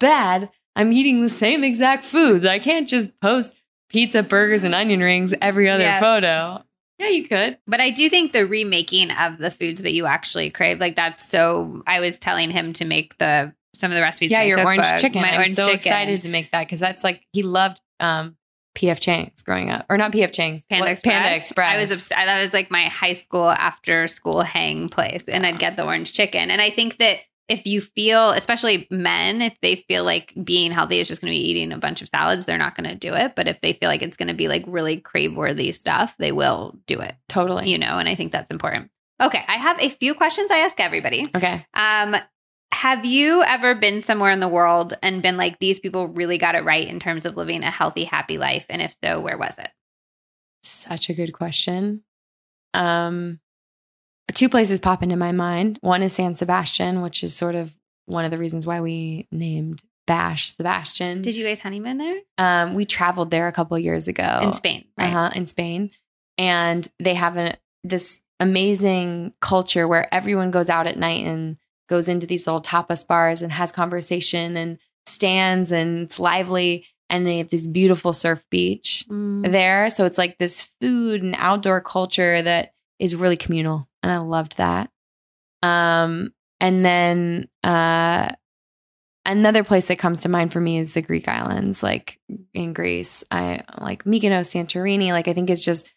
bad, I'm eating the same exact foods. I can't just post pizza, burgers, and onion rings every other yeah. photo. Yeah, you could. But I do think the remaking of the foods that you actually crave, like that's so. I was telling him to make the some of the recipes. Yeah, your cookbook, orange chicken. My I'm orange so chicken. excited to make that because that's like he loved um, PF Chang's growing up, or not PF Chang's, Panda, Express. Panda Express. I was obsessed. That was like my high school after school hang place, and I'd get the orange chicken. And I think that if you feel, especially men, if they feel like being healthy is just going to be eating a bunch of salads, they're not going to do it. But if they feel like it's going to be like really crave worthy stuff, they will do it. Totally. You know, and I think that's important. Okay. I have a few questions I ask everybody. Okay. Um, have you ever been somewhere in the world and been like, these people really got it right in terms of living a healthy, happy life? And if so, where was it? Such a good question. Um, two places pop into my mind. One is San Sebastian, which is sort of one of the reasons why we named Bash Sebastian. Did you guys honeymoon there? Um, we traveled there a couple years ago in Spain, right? Uh-huh, in Spain, and they have an, this amazing culture where everyone goes out at night and goes into these little tapas bars and has conversation and stands and it's lively and they have this beautiful surf beach mm. there so it's like this food and outdoor culture that is really communal and I loved that. Um, and then uh, another place that comes to mind for me is the Greek islands, like in Greece. I like Mykonos, Santorini. Like I think it's just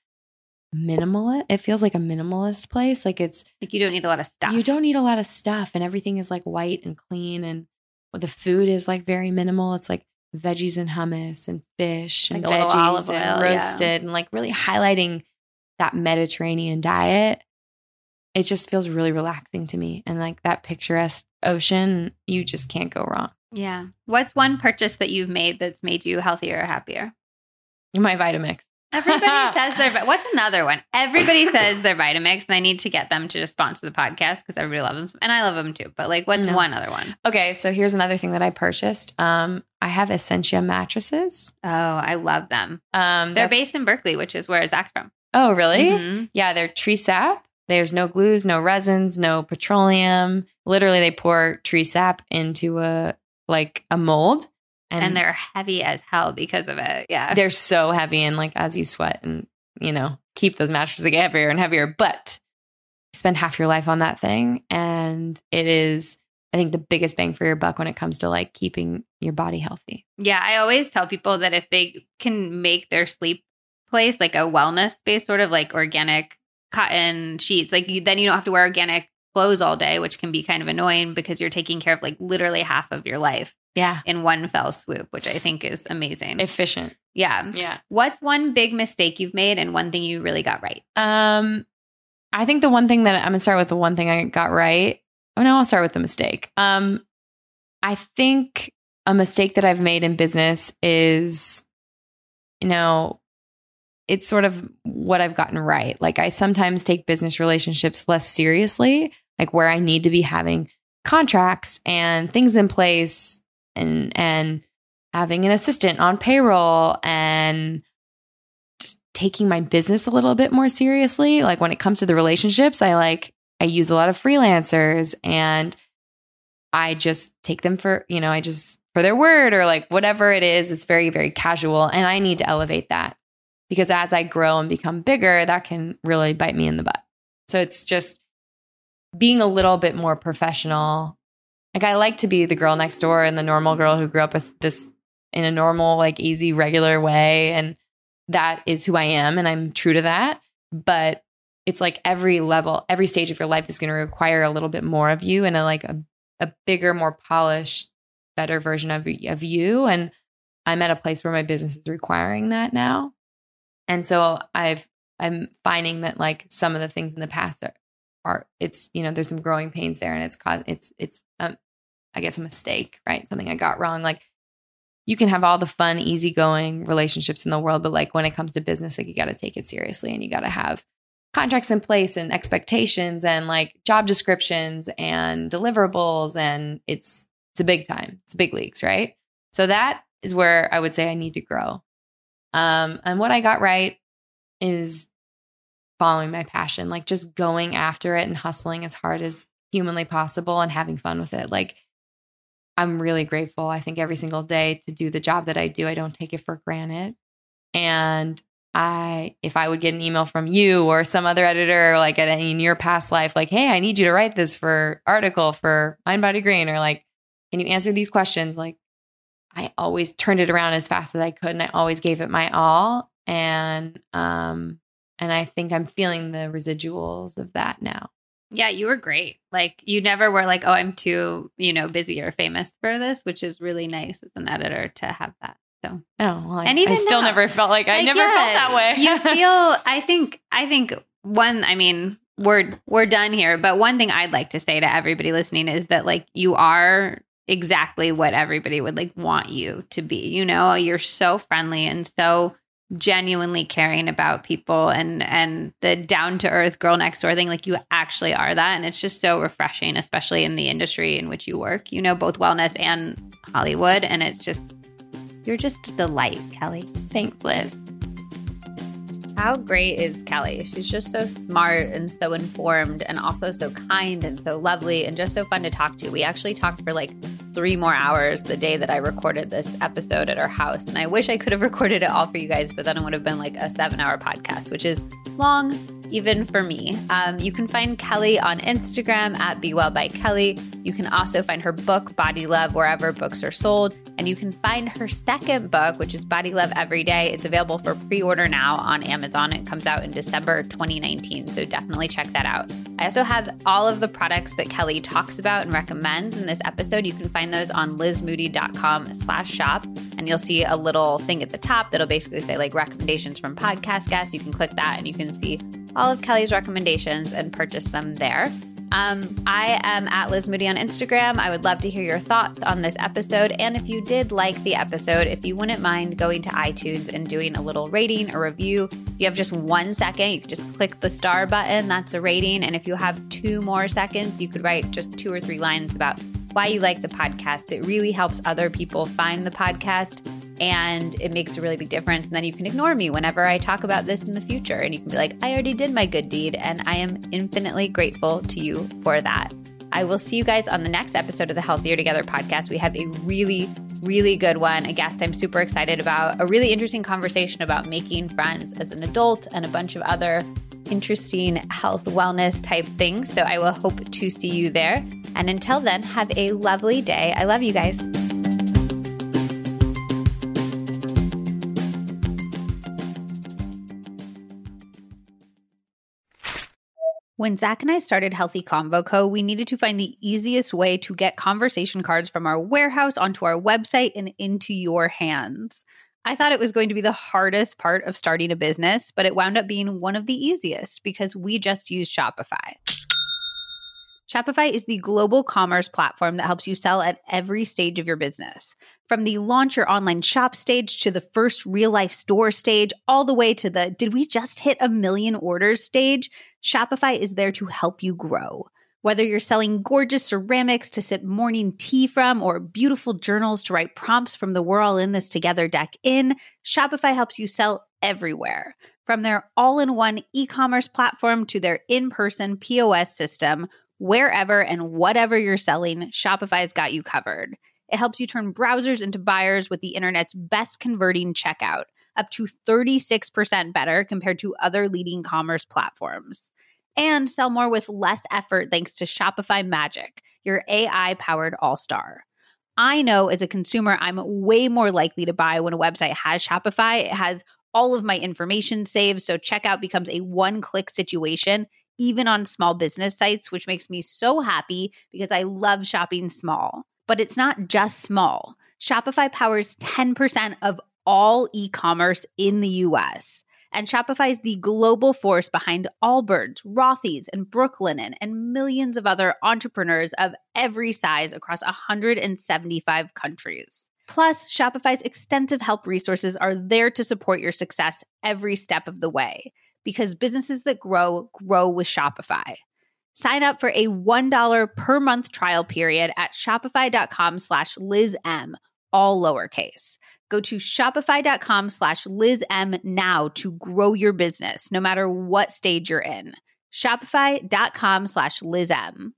minimal. It feels like a minimalist place. Like it's like you don't need a lot of stuff. You don't need a lot of stuff, and everything is like white and clean, and the food is like very minimal. It's like veggies and hummus and fish and Like veggies and oil, yeah. roasted, and like really highlighting that Mediterranean diet. It just feels really relaxing to me, and like that picturesque ocean, you just can't go wrong. Yeah. What's one purchase that you've made that's made you healthier or happier? My Vitamix. Everybody [laughs] says their. What's another one? Everybody says their Vitamix, and I need to get them to just sponsor the podcast because everybody loves them, and I love them too. But like, what's No. one other one? Okay, so here's another thing that I purchased. Um, I have Essentia mattresses. Oh, I love them. Um, They're based in Berkeley, which is where Zach's from. Oh, really? Mhm. Yeah, they're tree sap. There's no glues, no resins, no petroleum. Literally, they pour tree sap into a like a mold, And, they're heavy as hell because of it. Yeah. they're so heavy, and like as you sweat and you know keep those mattresses get heavier and heavier, but you spend half your life on that thing, and it is I think the biggest bang for your buck when it comes to like keeping your body healthy. Yeah, I always tell people that if they can make their sleep place like a wellness space, sort of like organic cotton sheets, like you, then you don't have to wear organic clothes all day, which can be kind of annoying because you're taking care of like literally half of your life Yeah, in one fell swoop, which I think is amazing. efficient. yeah. Yeah. What's one big mistake you've made and one thing you really got right? Um, I think the one thing that I'm gonna start with the one thing I got right. Oh no, I'll start with the mistake. Um, I think a mistake that I've made in business is, you know, it's sort of what I've gotten right. Like I sometimes take business relationships less seriously, like where I need to be having contracts and things in place and and having an assistant on payroll and just taking my business a little bit more seriously. Like when it comes to the relationships, I like I use a lot of freelancers and I just take them for, you know, I just for their word or like whatever it is, it's very very casual and I need to elevate that because as I grow and become bigger, that can really bite me in the butt. So it's just being a little bit more professional. Like I like to be the girl next door and the normal girl who grew up as this in a normal, like easy, regular way. And that is who I am. And I'm true to that. But it's like every level, every stage of your life is going to require a little bit more of you and a like a, a bigger, more polished, better version of, of you. And I'm at a place where my business is requiring that now. And so I've, I'm finding that like some of the things in the past are, are it's, you know, there's some growing pains there and it's cause it's, it's, um, I guess a mistake, right? Something I got wrong. Like you can have all the fun, easygoing relationships in the world, but like when it comes to business, like you got to take it seriously and you got to have contracts in place and expectations and like job descriptions and deliverables. And it's, it's a big time. It's big leagues, right? So that is where I would say I need to grow. Um, and what I got right is following my passion, like just going after it and hustling as hard as humanly possible and having fun with it. Like I'm really grateful, I think, every single day to do the job that I do. I don't take it for granted. And I, if I would get an email from you or some other editor, like at, in your past life, like, hey, I need you to write this for article for Mind Body Green, or like, can you answer these questions? Like, I always turned it around as fast as I could, and I always gave it my all. And um, and I think I'm feeling the residuals of that now. Yeah, you were great. Like you never were like, oh, I'm too, you know, busy or famous for this, which is really nice as an editor to have that. So Oh, well, I, And I even still now- never felt like I Like, never yeah, felt that way. you [laughs] feel I think I think one I mean we're we're done here, but one thing I'd like to say to everybody listening is that like you are exactly what everybody would like want you to be. You know, you're so friendly and so genuinely caring about people and and the down to earth girl next door thing like you actually are that. And it's just so refreshing especially in the industry in which you work you know both wellness and hollywood. And it's just you're just a delight kelly. Thanks, Liz. How great is Kelly? She's just so smart and so informed and also so kind and so lovely and just so fun to talk to. We actually talked for like three more hours the day that I recorded this episode at our house. And I wish I could have [laughs] recorded it all for you guys, but then it would have been like a seven hour podcast, which is long even for me. Um, you can find Kelly on Instagram at Be Well by Kelly. You can also find her book, Body Love, wherever books are sold. And you can find her second book, which is Body Love Every Day. It's available for pre order now on Amazon. It comes out in December 2019. So definitely check that out. I also have all of the products that Kelly talks about and recommends in this episode. You can find those on lizmoody.com slash shop. And you'll see a little thing at the top that'll basically say like recommendations from podcast guests. You can click that and you can see all of Kelly's recommendations and purchase them there. Um, I am at Liz Moody on Instagram. I would love to hear your thoughts on this episode. And if you did like the episode, if you wouldn't mind going to iTunes and doing a little rating or review, if you have just one second, you could just click the star button. That's a rating. And if you have two more seconds, you could write just two or three lines about why you like the podcast. It really helps other people find the podcast and it makes a really big difference. And then you can ignore me whenever I talk about this in the future. And you can be like, I already did my good deed. And I am infinitely grateful to you for that. I will see you guys on the next episode of the Healthier Together podcast. We have a really, really good one, a guest I'm super excited about, a really interesting conversation about making friends as an adult and a bunch of other interesting health, wellness type things. So I will hope to see you there. And until then, have a lovely day. I love you guys. When Zach and I started Healthy Convo Co., we needed to find the easiest way to get conversation cards from our warehouse onto our website and into your hands. I thought it was going to be the hardest part of starting a business, but it wound up being one of the easiest because we just use Shopify. Shopify is the global commerce platform that helps you sell at every stage of your business. From the launch your online shop stage to the first real life store stage, all the way to the did we just hit a million orders stage, Shopify is there to help you grow. Whether you're selling gorgeous ceramics to sip morning tea from or beautiful journals to write prompts from the We're All in This Together deck in, Shopify helps you sell everywhere. From their all in one e commerce platform to their in person POS system, wherever and whatever you're selling, Shopify's got you covered. It helps you turn browsers into buyers with the internet's best converting checkout, up to 36% better compared to other leading commerce platforms. And sell more with less effort thanks to Shopify Magic, your AI powered all star. I know as a consumer, I'm way more likely to buy when a website has Shopify. It has all of my information saved, so checkout becomes a one click situation even on small business sites, which makes me so happy because I love shopping small. But it's not just small. Shopify powers 10% of all e commerce in the US. And Shopify is the global force behind Allbirds, Rothy's, and Brooklinen, and millions of other entrepreneurs of every size across 175 countries. Plus, Shopify's extensive help resources are there to support your success every step of the way because businesses that grow grow with Shopify. Sign up for a $1 per month trial period at shopify.com slash LizM, all lowercase. Go to shopify.com slash LizM now to grow your business, no matter what stage you're in. Shopify.com slash LizM.